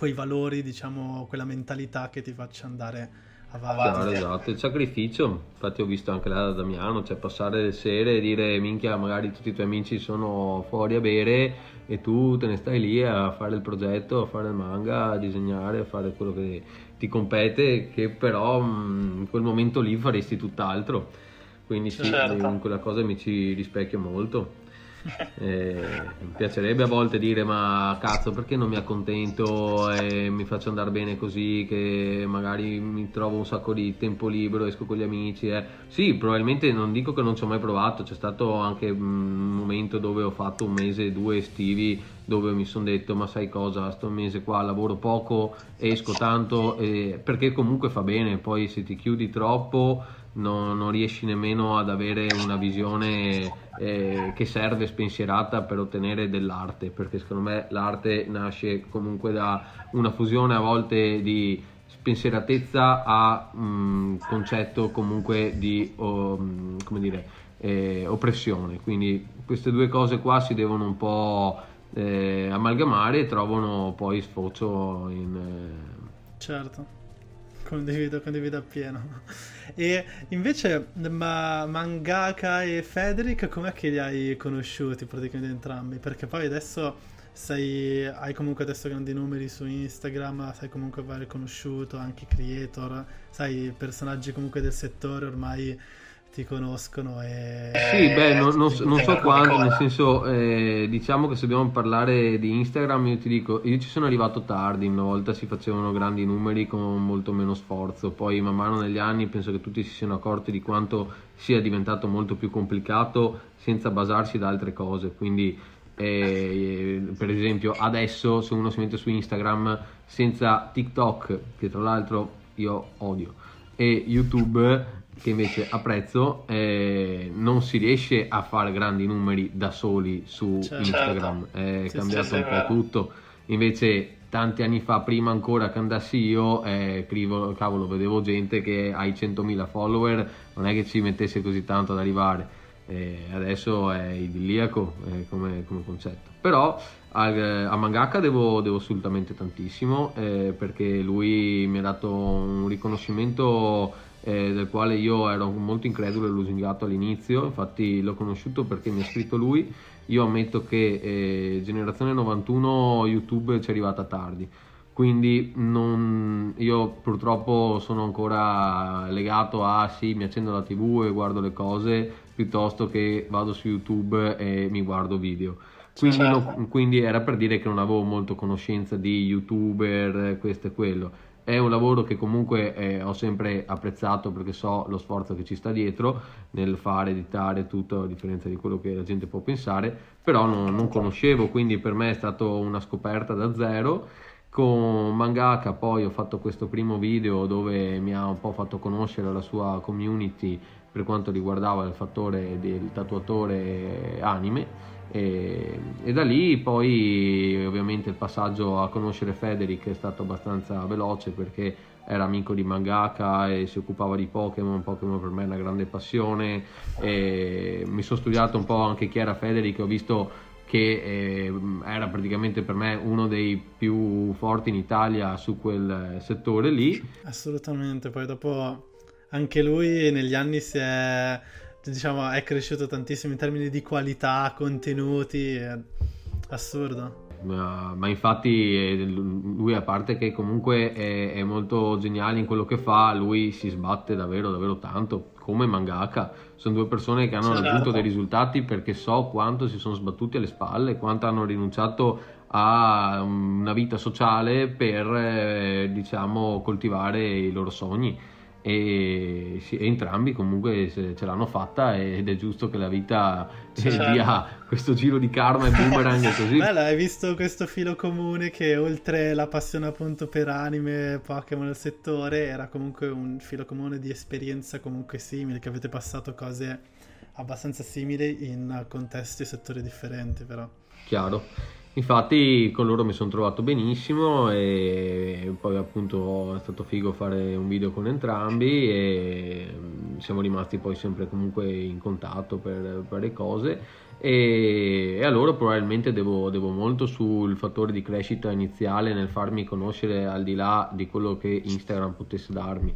quei valori diciamo quella mentalità che ti faccia andare. Chiaro, esatto, il sacrificio, infatti ho visto anche là da Damiano, cioè passare le sere e dire minchia magari tutti i tuoi amici sono fuori a bere e tu te ne stai lì a fare il progetto, a fare il manga, a disegnare, a fare quello che ti compete, che però in quel momento lì faresti tutt'altro. Quindi sì, certo. quella cosa mi ci rispecchio molto. Eh, mi piacerebbe a volte dire ma cazzo perché non mi accontento e mi faccio andare bene così che magari mi trovo un sacco di tempo libero, esco con gli amici. Eh. Sì, probabilmente non dico che non ci ho mai provato, c'è stato anche un momento dove ho fatto un mese, due estivi dove mi sono detto ma sai cosa, sto mese qua lavoro poco, esco tanto eh, perché comunque fa bene, poi se ti chiudi troppo non, non riesci nemmeno ad avere una visione eh, che serve spensierata per ottenere dell'arte, perché secondo me l'arte nasce comunque da una fusione a volte di spensieratezza a un mm, concetto comunque di oh, come dire, eh, oppressione. Quindi queste due cose qua si devono un po' eh, amalgamare e trovano poi sfocio in... Eh, certo condivido, condivido appieno. E invece ma, Mangaka e Federic, com'è che li hai conosciuti praticamente entrambi? Perché poi adesso sei, hai comunque adesso grandi numeri su Instagram, sai comunque aver conosciuto anche creator, sai personaggi comunque del settore ormai ti conoscono e... Sì, beh, non, non, non so quanto, nel senso, eh, diciamo che se dobbiamo parlare di Instagram, io ti dico, io ci sono arrivato tardi, una volta si facevano grandi numeri con molto meno sforzo, poi man mano negli anni penso che tutti si siano accorti di quanto sia diventato molto più complicato senza basarsi da altre cose, quindi eh, per esempio adesso se uno si mette su Instagram senza TikTok, che tra l'altro io odio, e YouTube che invece apprezzo, eh, non si riesce a fare grandi numeri da soli su certo. Instagram, è sì, cambiato sì, un po' tutto. Invece tanti anni fa, prima ancora che andassi io, eh, scrivo, cavolo, vedevo gente che ha i 100.000 follower, non è che ci mettesse così tanto ad arrivare. Eh, adesso è idilliaco eh, come, come, concetto. Però a, a Mangaka devo, devo, assolutamente tantissimo eh, perché lui mi ha dato un riconoscimento eh, del quale io ero molto incredulo e lusingato all'inizio, infatti l'ho conosciuto perché mi ha scritto lui, io ammetto che eh, generazione 91 YouTube ci è arrivata tardi, quindi non, io purtroppo sono ancora legato a sì, mi accendo la tv e guardo le cose piuttosto che vado su YouTube e mi guardo video. Quindi, certo. no, quindi era per dire che non avevo molto conoscenza di youtuber, questo e quello è un lavoro che comunque eh, ho sempre apprezzato perché so lo sforzo che ci sta dietro nel fare, editare tutto a differenza di quello che la gente può pensare, però non, non conoscevo, quindi per me è stata una scoperta da zero. Con Mangaka poi ho fatto questo primo video dove mi ha un po' fatto conoscere la sua community per quanto riguardava il fattore del tatuatore anime e, e, da lì poi ovviamente il passaggio a conoscere Federic è stato abbastanza veloce perché era amico di mangaka e si occupava di Pokémon, Pokémon per me è una grande passione. E mi sono studiato un po' anche chi era Federic, ho visto che eh, era praticamente per me uno dei più forti in Italia su quel settore lì. Assolutamente, poi dopo anche lui negli anni si è diciamo, è cresciuto tantissimo in termini di qualità, contenuti, è assurdo. Ma, ma, infatti eh, lui a parte che comunque è, è, molto geniale in quello che fa, lui si sbatte davvero davvero tanto, come mangaka. Sono due persone che hanno certo. raggiunto dei risultati perché so quanto si sono sbattuti alle spalle, quanto hanno rinunciato a una vita sociale per eh, diciamo coltivare i loro sogni e sì, entrambi comunque ce l'hanno fatta ed è giusto che la vita certo. dia questo giro di karma e boomerang e così. Bella, hai visto questo filo comune che oltre la passione appunto per anime, Pokémon nel settore, era comunque un filo comune di esperienza comunque simile, che avete passato cose abbastanza simili in contesti e settori differenti però. Chiaro. Infatti con loro mi sono trovato benissimo e poi appunto è stato figo fare un video con entrambi e mm, siamo rimasti poi sempre comunque in contatto per varie cose. E, e a loro probabilmente devo, devo, molto sul fattore di crescita iniziale nel farmi conoscere al di là di quello che Instagram potesse darmi.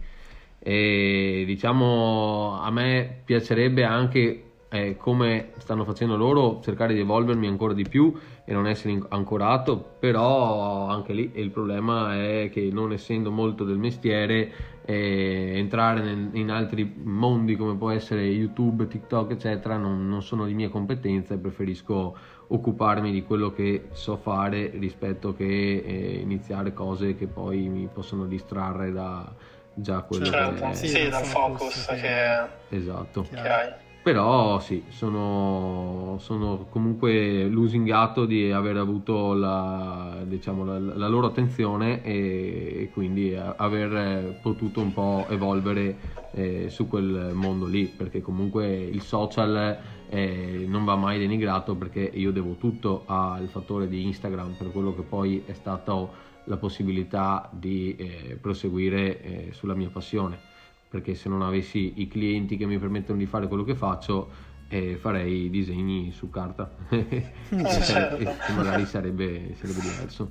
E diciamo a me piacerebbe anche eh, come stanno facendo loro, cercare di evolvermi ancora di più e non essere ancorato, però anche lì il problema è che non essendo molto del mestiere, eh, entrare nel, in altri mondi come può essere YouTube, TikTok, eccetera, non, non sono di mia competenza e preferisco occuparmi di quello che so fare rispetto che eh, iniziare cose che poi mi possono distrarre da già quello certo, che è. Sì, dal focus che, esatto. che hai. Però sì, sono, sono, comunque lusingato di aver avuto la, diciamo, la, la loro attenzione e, e, quindi aver potuto un po' evolvere eh, su quel mondo lì, perché comunque il social eh, non va mai denigrato perché io devo tutto al fattore di Instagram per quello che poi è stata la possibilità di eh, proseguire eh, sulla mia passione perché se non avessi i clienti che mi permettono di fare quello che faccio eh, farei disegni su carta e, magari sarebbe, sarebbe diverso.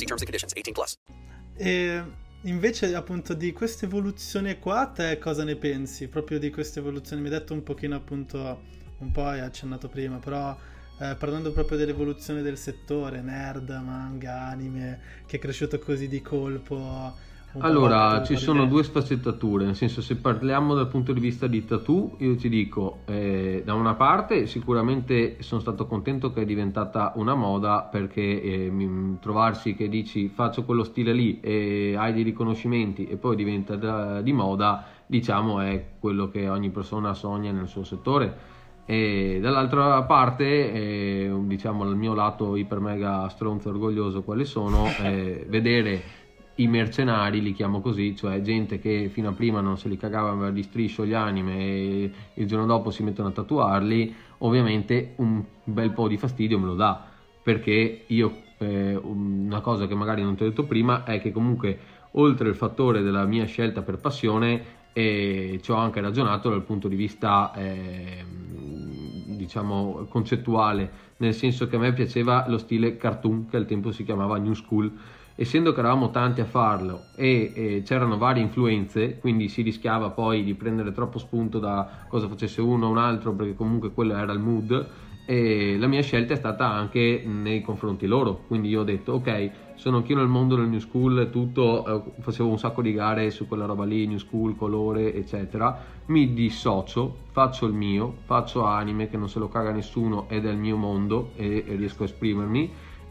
See terms and conditions 18 plus. E invece, appunto, di questa evoluzione qua, te cosa ne pensi? Proprio di questa evoluzione? Mi hai detto un pochino, appunto, un po' hai accennato prima, però. Eh, parlando proprio dell'evoluzione del settore, nerd, manga, anime, che è cresciuto così di colpo, allora, ci sono due sfaccettature, nel senso se parliamo dal punto di vista di tattoo, io ti dico, eh, da una parte sicuramente sono stato contento che è diventata una moda perché eh, trovarsi che dici faccio quello stile lì e hai dei riconoscimenti e poi diventa da, di moda, diciamo è quello che ogni persona sogna nel suo settore. E dall'altra parte, eh, diciamo, il mio lato iper mega stronzo orgoglioso, quali sono, vedere i mercenari, li chiamo così, cioè gente che fino a prima non se li cagava di striscio gli anime e il giorno dopo si mettono a tatuarli, ovviamente un bel po' di fastidio me lo dà, perché io eh, una cosa che magari non ti ho detto prima è che comunque oltre il fattore della mia scelta per passione eh, ci ho anche ragionato dal punto di vista eh, diciamo concettuale, nel senso che a me piaceva lo stile cartoon che al tempo si chiamava New School essendo che eravamo tanti a farlo e, e, c'erano varie influenze, quindi si rischiava poi di prendere troppo spunto da cosa facesse uno o un altro, perché comunque quello era il mood. E la mia scelta è stata anche nei confronti loro, quindi io ho detto ok, sono anch'io nel mondo del new school, tutto, eh, facevo un sacco di gare su quella roba lì, new school, colore, eccetera. Mi dissocio, faccio il mio, faccio anime che non se lo caga nessuno ed è il mio mondo e, e riesco a esprimermi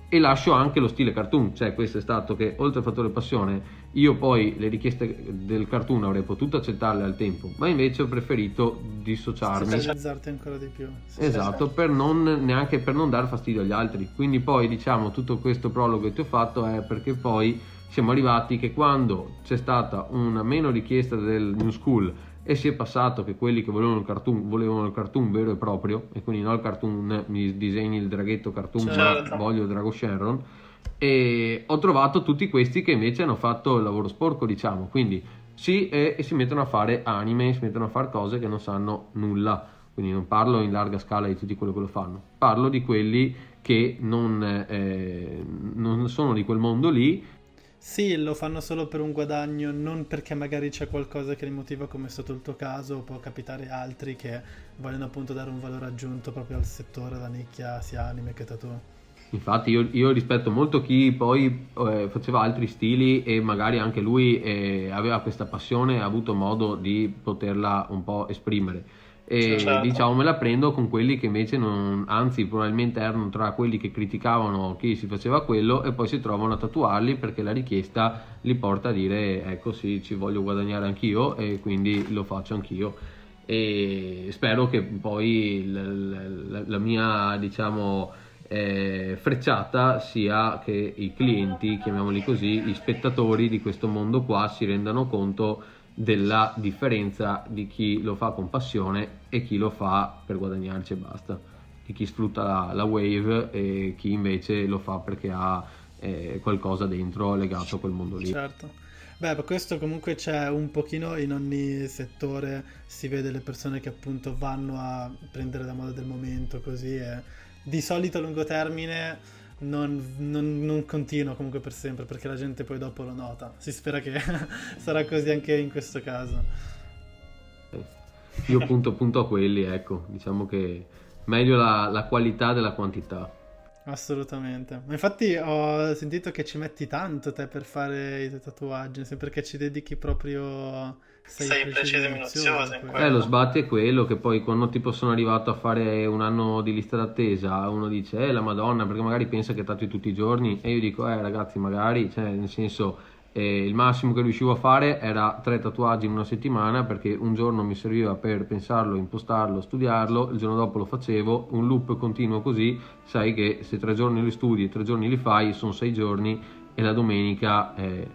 e lascio anche lo stile cartoon, cioè questo è stato che oltre al fattore passione io poi le richieste del cartoon avrei potuto accettarle al tempo, ma invece ho preferito dissociarmi. Specializzarti ancora di più. Sì, esatto, per non, neanche per non dare fastidio agli altri. Quindi poi diciamo tutto questo prologo che ti ho fatto è perché poi siamo arrivati che quando c'è stata una meno richiesta del New School e si è passato che quelli che volevano il cartoon volevano il cartoon vero e proprio e quindi non il cartoon mi disegni il draghetto cartoon certo. ma voglio il drago Sharon e ho trovato tutti questi che invece hanno fatto il lavoro sporco diciamo. Quindi sì e, e si mettono a fare anime si mettono a fare cose che non sanno nulla. Quindi non parlo in larga scala di tutti quelli che lo fanno. Parlo di quelli che non, eh, non sono di quel mondo lì Sì, lo fanno solo per un guadagno, non perché magari c'è qualcosa che li motiva come è stato il tuo caso, può capitare altri che vogliono appunto dare un valore aggiunto proprio al settore, la nicchia sia anime che tattoo. Infatti io, io rispetto molto chi poi eh, faceva altri stili e magari anche lui eh, aveva questa passione e ha avuto modo di poterla un po' esprimere. E Certo. diciamo me la prendo con quelli che invece non, anzi probabilmente erano tra quelli che criticavano chi si faceva quello e poi si trovano a tatuarli perché la richiesta li porta a dire ecco sì ci voglio guadagnare anch'io e quindi lo faccio anch'io e spero che poi l- l- la mia diciamo eh, frecciata sia che i clienti, chiamiamoli così, gli spettatori di questo mondo qua si rendano conto della differenza di chi lo fa con passione e chi lo fa per guadagnarci e basta, di chi sfrutta la, la wave e chi invece lo fa perché ha eh, qualcosa dentro legato a quel mondo lì. Certo. Beh, questo comunque c'è un pochino in ogni settore, si vede le persone che appunto vanno a prendere la moda del momento così e di solito a lungo termine non, non, non continua comunque per sempre perché la gente poi dopo lo nota. Si spera che sarà così anche in questo caso. Io punto, punto a quelli, ecco, diciamo che meglio la, la qualità della quantità. Assolutamente. Ma infatti ho sentito che ci metti tanto te per fare i tuoi tatuaggi, perché ci dedichi proprio... Sei preciso e minuzioso. Eh, lo sbatti è quello che poi quando tipo sono arrivato a fare un anno di lista d'attesa, uno dice, eh la madonna, perché magari pensa che tatti tutti i giorni, e io dico, eh ragazzi, magari, cioè nel senso, eh, il massimo che riuscivo a fare era tre tatuaggi in una settimana, perché un giorno mi serviva per pensarlo, impostarlo, studiarlo, il giorno dopo lo facevo, un loop continuo così, sai che se tre giorni li studi e tre giorni li fai, sono sei giorni, e la domenica eh,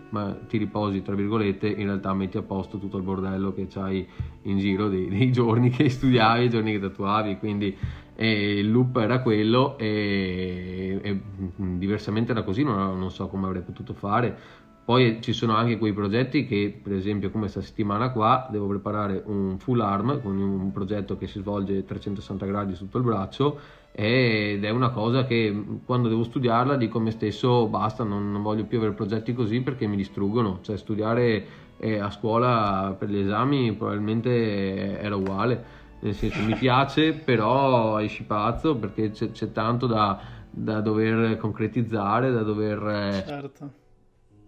ti riposi tra virgolette in realtà metti a posto tutto il bordello che c'hai in giro dei, dei giorni che studiavi i giorni che tatuavi quindi eh, il loop era quello e, e, mm, diversamente da così non, non so come avrei potuto fare poi ci sono anche quei progetti che, per esempio, come questa settimana qua, devo preparare un full arm con un progetto che si svolge 360 gradi sotto il braccio ed è una cosa che quando devo studiarla dico a me stesso basta, non, non voglio più avere progetti così perché mi distruggono. Cioè studiare eh, a scuola per gli esami probabilmente era uguale, nel senso mi piace però esci pazzo perché c'è, c'è tanto da, da dover concretizzare, da dover... eh, Certo.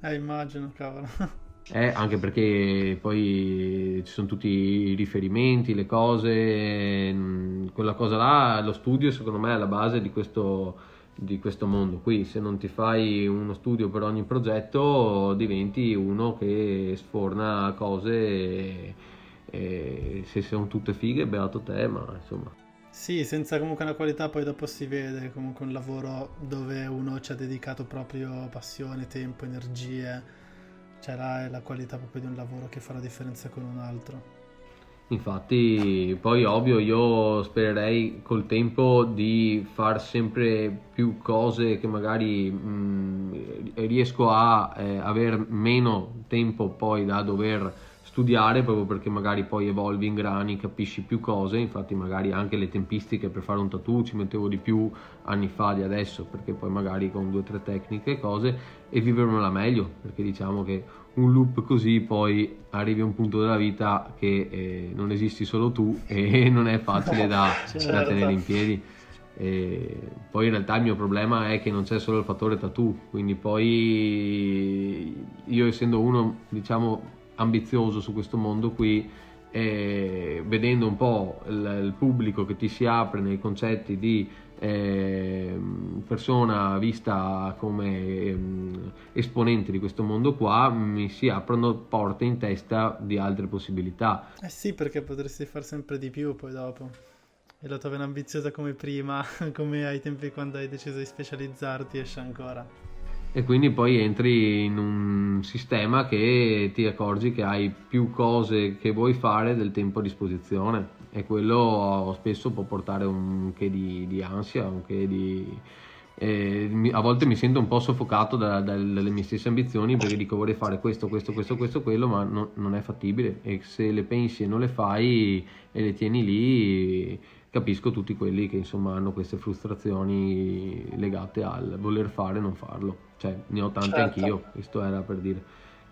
Eh, immagino, cavolo. Eh, anche perché poi ci sono tutti i riferimenti, le cose, mm, quella cosa là, lo studio secondo me è la base di questo, di questo mondo qui. Se non ti fai uno studio per ogni progetto diventi uno che sforna cose e, e se sono tutte fighe, beato te, ma insomma. Sì, senza comunque una qualità poi dopo si vede comunque un lavoro dove uno ci ha dedicato proprio passione, tempo, energie. Cioè là è la qualità proprio di un lavoro che fa la differenza con un altro. Infatti, poi ovvio, io spererei col tempo di far sempre più cose che magari mh, riesco a eh, avere meno tempo poi da dover studiare proprio perché magari poi evolvi in grani, capisci più cose, infatti magari anche le tempistiche per fare un tattoo ci mettevo di più anni fa di adesso perché poi magari con due o tre tecniche e cose e vivermela meglio perché diciamo che un loop così poi arrivi a un punto della vita che eh, non esisti solo tu e non è facile da, da Certo. tenere in piedi. E poi in realtà il mio problema è che non c'è solo il fattore tattoo, quindi poi io essendo uno diciamo ambizioso su questo mondo qui, eh, vedendo un po' il, il pubblico che ti si apre nei concetti di eh, persona vista come ehm, esponente di questo mondo qua, mi si aprono porte in testa di altre possibilità. Eh sì, perché potresti far sempre di più poi dopo. E la tua vena ambiziosa come prima, come ai tempi quando hai deciso di specializzarti, esce ancora. E quindi poi entri in un sistema che ti accorgi che hai più cose che vuoi fare del tempo a disposizione. E quello spesso può portare un che di, di ansia, un che di... eh, a volte mi sento un po' soffocato da- da- dalle mie stesse ambizioni perché dico vorrei fare questo, questo, questo, questo, quello, ma no- non è fattibile. E se le pensi e non le fai e le tieni lì capisco tutti quelli che insomma hanno queste frustrazioni legate al voler fare e non farlo. Cioè, ne ho tante certo. anch'io, questo era per dire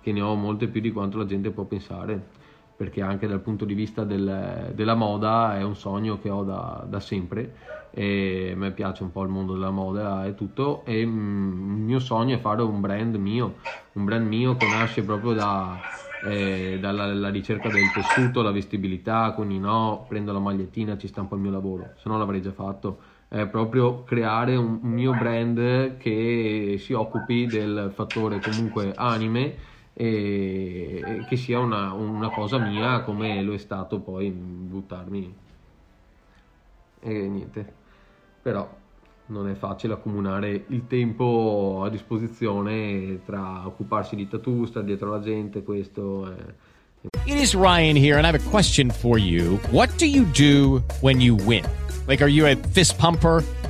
che ne ho molte più di quanto la gente può pensare perché anche dal punto di vista del, della moda è un sogno che ho da, da, sempre e a me piace un po' il mondo della moda e tutto e mm, il mio sogno è fare un brand mio, un brand mio che nasce proprio da, eh, dalla ricerca del tessuto, la vestibilità, quindi no, prendo la magliettina, ci stampo il mio lavoro, se no l'avrei già fatto. È proprio creare un, un mio brand che si occupi del fattore comunque anime e che sia una, una, cosa mia come lo è stato poi buttarmi. E niente. Però non è facile accomunare il tempo a disposizione tra occuparsi di tattoo, stare dietro la gente, questo è... It is Ryan here and I have a question for you. What do you do when you win? Like are you a fist pumper?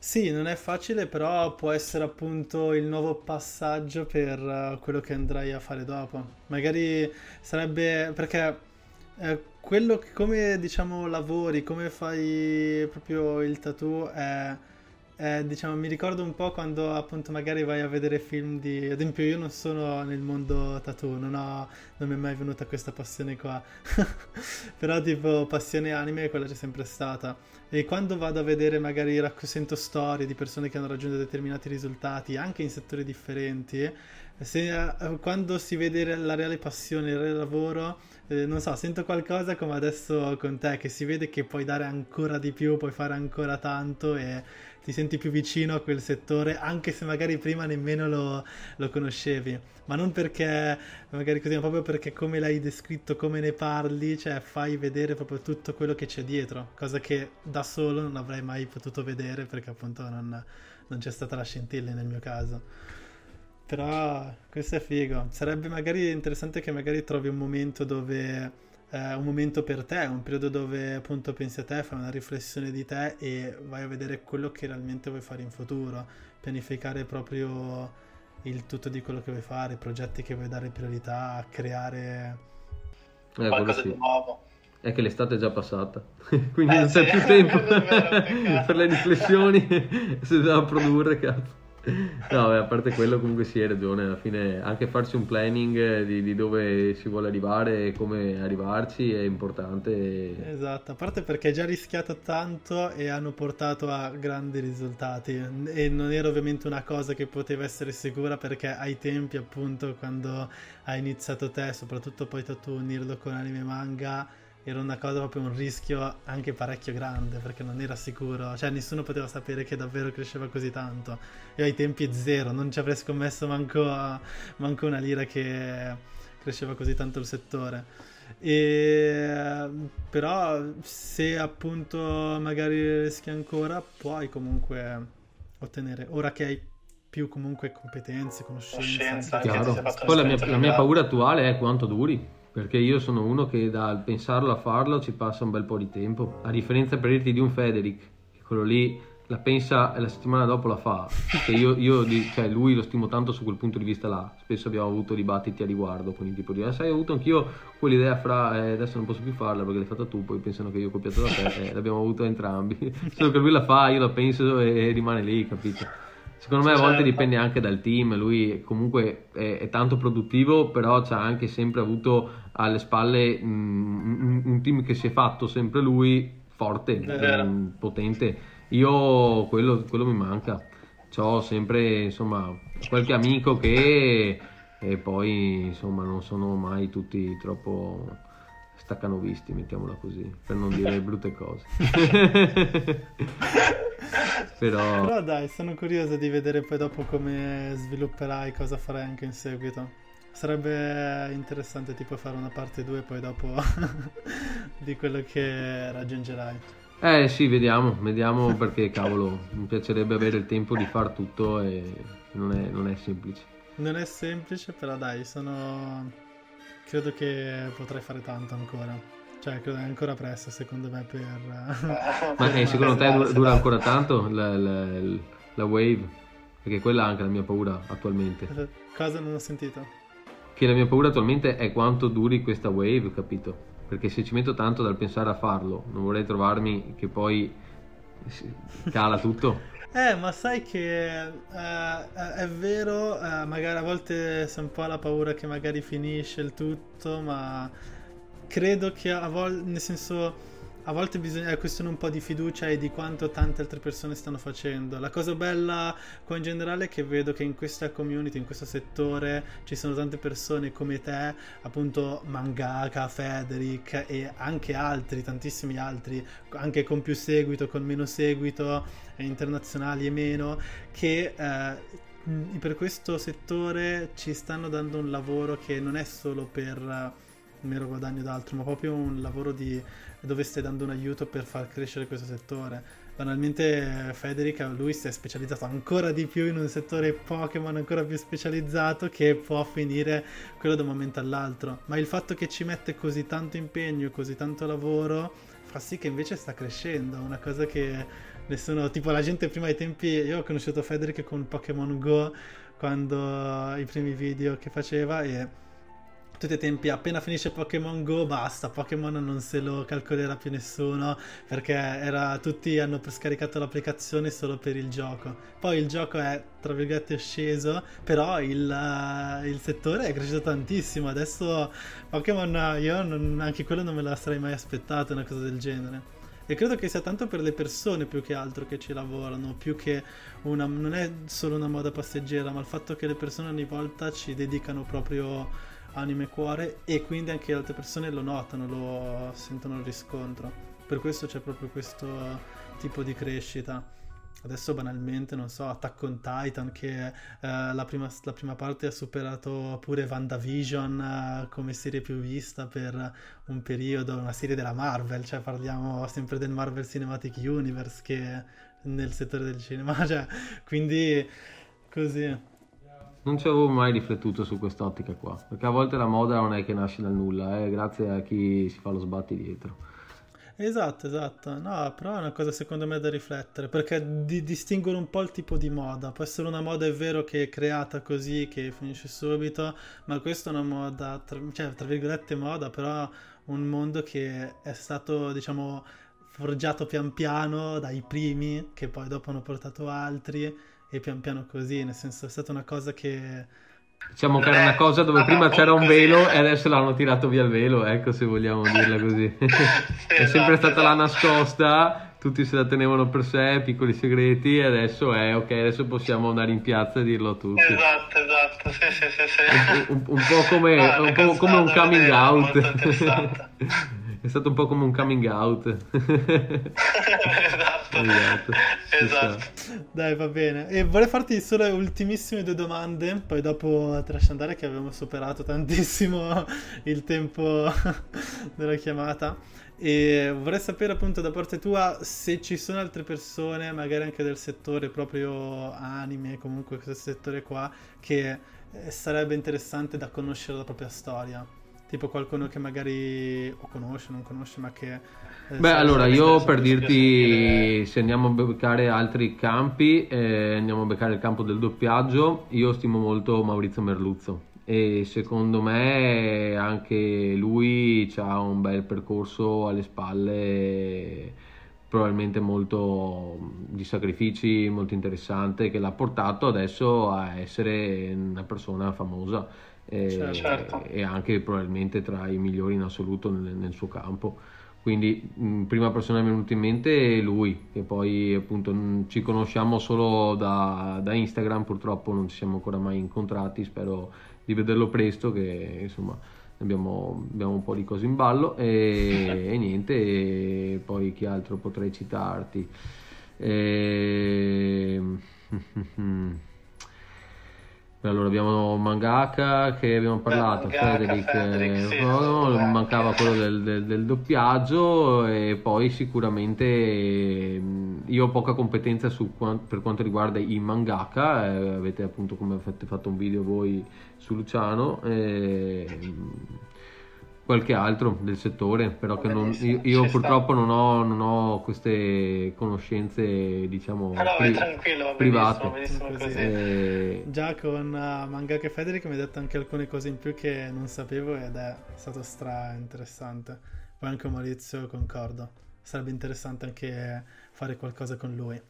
Sì, non è facile, però può essere appunto il nuovo passaggio per uh, quello che andrai a fare dopo. Magari sarebbe perché eh, quello che come diciamo lavori, come fai proprio il tattoo è eh, diciamo, mi ricordo un po' quando appunto magari vai a vedere film di... Ad esempio io non sono nel mondo tattoo, non, ho, non mi è mai venuta questa passione qua. Però tipo passione anime quella c'è sempre stata. E quando vado a vedere magari sento storie di persone che hanno raggiunto determinati risultati, anche in settori differenti, se, eh, quando si vede la reale passione, il reale lavoro, eh, non so, sento qualcosa come adesso con te, che si vede che puoi dare ancora di più, puoi fare ancora tanto e ti senti più vicino a quel settore, anche se magari prima nemmeno lo, lo conoscevi. Ma non perché, magari così, ma proprio perché come l'hai descritto, come ne parli, cioè fai vedere proprio tutto quello che c'è dietro, cosa che da solo non avrei mai potuto vedere perché appunto non, non c'è stata la scintilla nel mio caso. Però questo è figo. Sarebbe magari interessante che magari trovi un momento dove eh, un momento per te, un periodo dove appunto pensi a te, fai una riflessione di te e vai a vedere quello che realmente vuoi fare in futuro, pianificare proprio il tutto di quello che vuoi fare, i progetti che vuoi dare priorità, creare eh, qualcosa sì. di nuovo. È che l'estate è già passata, quindi eh, non c'è sì. più tempo per le riflessioni, si deve produrre, cazzo. No, a parte quello comunque sì, hai ragione, alla fine anche farsi un planning di, di, dove si vuole arrivare e come arrivarci è importante. Esatto, a parte perché hai già rischiato tanto e hanno portato a grandi risultati e non era ovviamente una cosa che poteva essere sicura perché ai tempi appunto quando hai iniziato te, soprattutto poi tu unirlo con anime manga era una cosa proprio un rischio anche parecchio grande perché non era sicuro, cioè nessuno poteva sapere che davvero cresceva così tanto. Io ai tempi zero, non ci avrei scommesso manco, manco una lira che cresceva così tanto il settore. E, però se appunto magari rischi ancora, puoi comunque ottenere, ora che hai più comunque competenze, conoscenze. Chiaro. Poi la mia, la mia paura attuale è quanto duri perché io sono uno che dal pensarlo a farlo ci passa un bel po' di tempo. A differenza per dirti di un Federic, che quello lì la pensa e la settimana dopo la fa. Che io, io cioè lui lo stimo tanto su quel punto di vista là. Spesso abbiamo avuto dibattiti a riguardo, quindi tipo di, ah, sai, ho avuto anch'io quell'idea fra, eh, adesso non posso più farla perché l'hai fatta tu, poi pensano che io ho copiato da te, eh, l'abbiamo avuto entrambi. Solo che lui la fa, io la penso e rimane lì, capito? Secondo me a volte certo. dipende anche dal team, lui comunque è, è tanto produttivo, però ha anche sempre avuto alle spalle mm, un, un, team che si è fatto sempre lui, forte, um, potente. Io quello, quello mi manca. Ho sempre insomma qualche amico che e poi insomma non sono mai tutti troppo staccanovisti, mettiamola così, per non dire brutte cose. Però... Però dai, sono curioso di vedere poi dopo come svilupperai, cosa farai anche in seguito. Sarebbe interessante tipo fare una parte 2 poi dopo di quello che raggiungerai. Eh sì, vediamo, vediamo perché cavolo, mi piacerebbe avere il tempo di far tutto e non è, non è semplice. Non è semplice, però dai, sono... Credo che potrai fare tanto ancora. Cioè, credo è ancora presto, secondo me, per... Ma eh, secondo te dura, dura ancora tanto la, la, la Wave? Perché quella è anche la mia paura attualmente. Cosa non ho sentito? Che la mia paura attualmente è quanto duri questa Wave, capito? Perché se ci metto tanto dal pensare a farlo, non vorrei trovarmi che poi cala tutto. Eh, ma sai che uh, è vero, uh, magari a volte c'è un po' la paura che magari finisce il tutto, ma credo che a volte, nel senso, a volte bisogna, è questione un po' di fiducia e di quanto tante altre persone stanno facendo. La cosa bella qua in generale è che vedo che in questa community, in questo settore, ci sono tante persone come te, appunto Mangaka, Federic e anche altri, tantissimi altri, anche con più seguito, con meno seguito, internazionali e meno, che... Eh, per questo settore ci stanno dando un lavoro che non è solo per mero guadagno d'altro, ma proprio un lavoro di, dove stai dando un aiuto per far crescere questo settore. Banalmente Federica, lui si è specializzato ancora di più in un settore Pokémon ancora più specializzato che può finire quello da un momento all'altro. Ma il fatto che ci mette così tanto impegno, così tanto lavoro, fa sì che invece sta crescendo. Una cosa che nessuno, tipo la gente prima ai tempi, io ho conosciuto Federica con Pokémon Go quando i primi video che faceva e tutti i tempi appena finisce Pokémon Go basta, Pokémon non se lo calcolerà più nessuno perché era, tutti hanno scaricato l'applicazione solo per il gioco. Poi il gioco è tra virgolette sceso, però il, uh, il settore è cresciuto tantissimo. Adesso Pokémon io non, anche quello non me la sarei mai aspettato, una cosa del genere. E credo che sia tanto per le persone più che altro che ci lavorano, più che una... non è solo una moda passeggera, ma il fatto che le persone ogni volta ci dedicano proprio anima e cuore e quindi anche altre persone lo notano, lo sentono il riscontro. Per questo c'è proprio questo tipo di crescita. Adesso banalmente, non so, Attack on Titan che eh, la, prima, la, prima, parte ha superato pure WandaVision eh, come serie più vista per un periodo, una serie della Marvel, cioè parliamo sempre del Marvel Cinematic Universe che nel settore del cinema, cioè, quindi così. Non ci avevo mai riflettuto su quest'ottica qua, perché a volte la moda non è che nasce dal nulla, è grazie a chi si fa lo sbatti dietro. Esatto, esatto. No, però è una cosa secondo me da riflettere, perché di- distinguono un po' il tipo di moda. Può essere una moda, è vero, che è creata così, che finisce subito, ma questa è una moda, tra, cioè, tra virgolette moda, però un mondo che è stato, diciamo, forgiato pian piano dai primi, che poi dopo hanno portato altri e pian piano così, nel senso è stata una cosa che... Diciamo che era una cosa dove prima c'era un velo e adesso l'hanno tirato via il velo, ecco se vogliamo dirla così. è sempre stata la nascosta, tutti se la tenevano per sé, piccoli segreti, e adesso è ok, adesso possiamo andare in piazza e dirlo a tutti. Esatto, esatto, sì, sì, sì. sì. Un, un, po' come no, un, po come un coming out. È stato un po' come un coming out. esatto. esatto. esatto. Dai, va bene. E vorrei farti solo ultimissime due domande, poi dopo andare che abbiamo superato tantissimo il tempo della chiamata. E vorrei sapere appunto da parte tua se ci sono altre persone, magari anche del settore proprio anime, comunque questo settore qua, che eh, sarebbe interessante da conoscere la propria storia. Tipo qualcuno che magari o conosce, non conosce, ma che... Eh, Beh, allora io per dirti, se andiamo a beccare altri campi, eh, andiamo a beccare il campo del doppiaggio, io stimo molto Maurizio Merluzzo. E secondo me anche lui ha un bel percorso alle spalle probabilmente molto di sacrifici molto interessante che l'ha portato adesso a essere una persona famosa e, certo. e anche probabilmente tra i migliori in assoluto nel, nel suo campo. Quindi mh, prima persona che mi è venuta in mente è lui, che poi appunto ci conosciamo solo da, da, Instagram, purtroppo non ci siamo ancora mai incontrati, spero di vederlo presto, che insomma abbiamo, abbiamo un po' di cose in ballo e, e niente, e poi chi altro potrei citarti. E... Allora abbiamo Mangaka che abbiamo parlato, Mangaka, Federic, eh, sì, no, sì, mancava quello del, del- del doppiaggio e poi sicuramente ehm, io ho poca competenza su per quanto riguarda i mangaka, eh, avete appunto come avete fatto un video voi su Luciano, ehm, qualche altro del settore, però che non, io, io purtroppo non ho, non ho queste conoscenze diciamo Ah no, pri- tranquillo, private. benissimo, benissimo così. Eh, Già con uh, Mangaka e Federic mi ha detto anche alcune cose in più che non sapevo ed è stato stra interessante. Poi anche Maurizio concordo. Sarebbe interessante anche fare qualcosa con lui.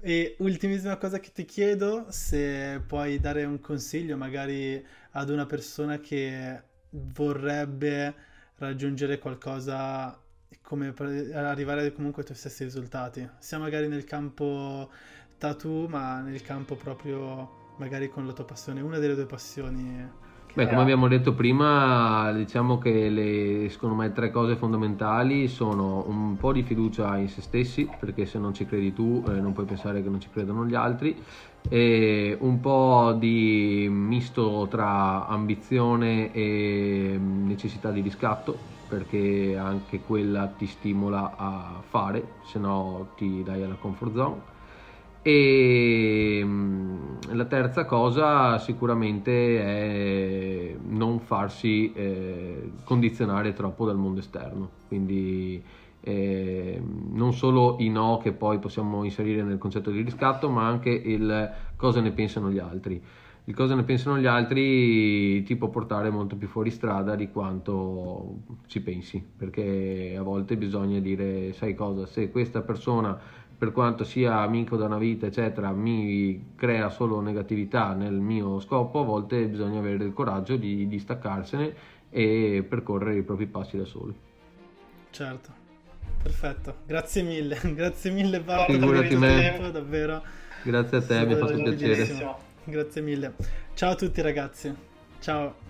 E ultimissima cosa che ti chiedo, se puoi dare un consiglio magari ad una persona che vorrebbe raggiungere qualcosa come per arrivare comunque ai tuoi stessi risultati, sia magari nel campo tattoo, ma nel campo proprio magari con la tua passione, una delle tue passioni. Beh, come abbiamo detto prima, diciamo che le, secondo me tre cose fondamentali sono un po' di fiducia in se stessi, perché se non ci credi tu eh, non puoi pensare che non ci credano gli altri, e un po' di misto tra ambizione e necessità di riscatto, perché anche quella ti stimola a fare, se no ti dai alla comfort zone. E mm, la terza cosa sicuramente è non farsi eh, condizionare troppo dal mondo esterno, quindi eh, non solo i no che poi possiamo inserire nel concetto di riscatto, ma anche il cosa ne pensano gli altri. Il cosa ne pensano gli altri ti può portare molto più fuori strada di quanto ci pensi, perché a volte bisogna dire, sai cosa, se questa persona per quanto sia amico da una vita, eccetera, mi crea solo negatività nel mio scopo, a volte bisogna avere il coraggio di distaccarsene e percorrere i propri passi da soli. Certo, perfetto, grazie mille, grazie mille Paolo per il tempo, davvero. Grazie a te, mi ha fatto piacere. Grazie mille. Ciao a tutti ragazzi, ciao.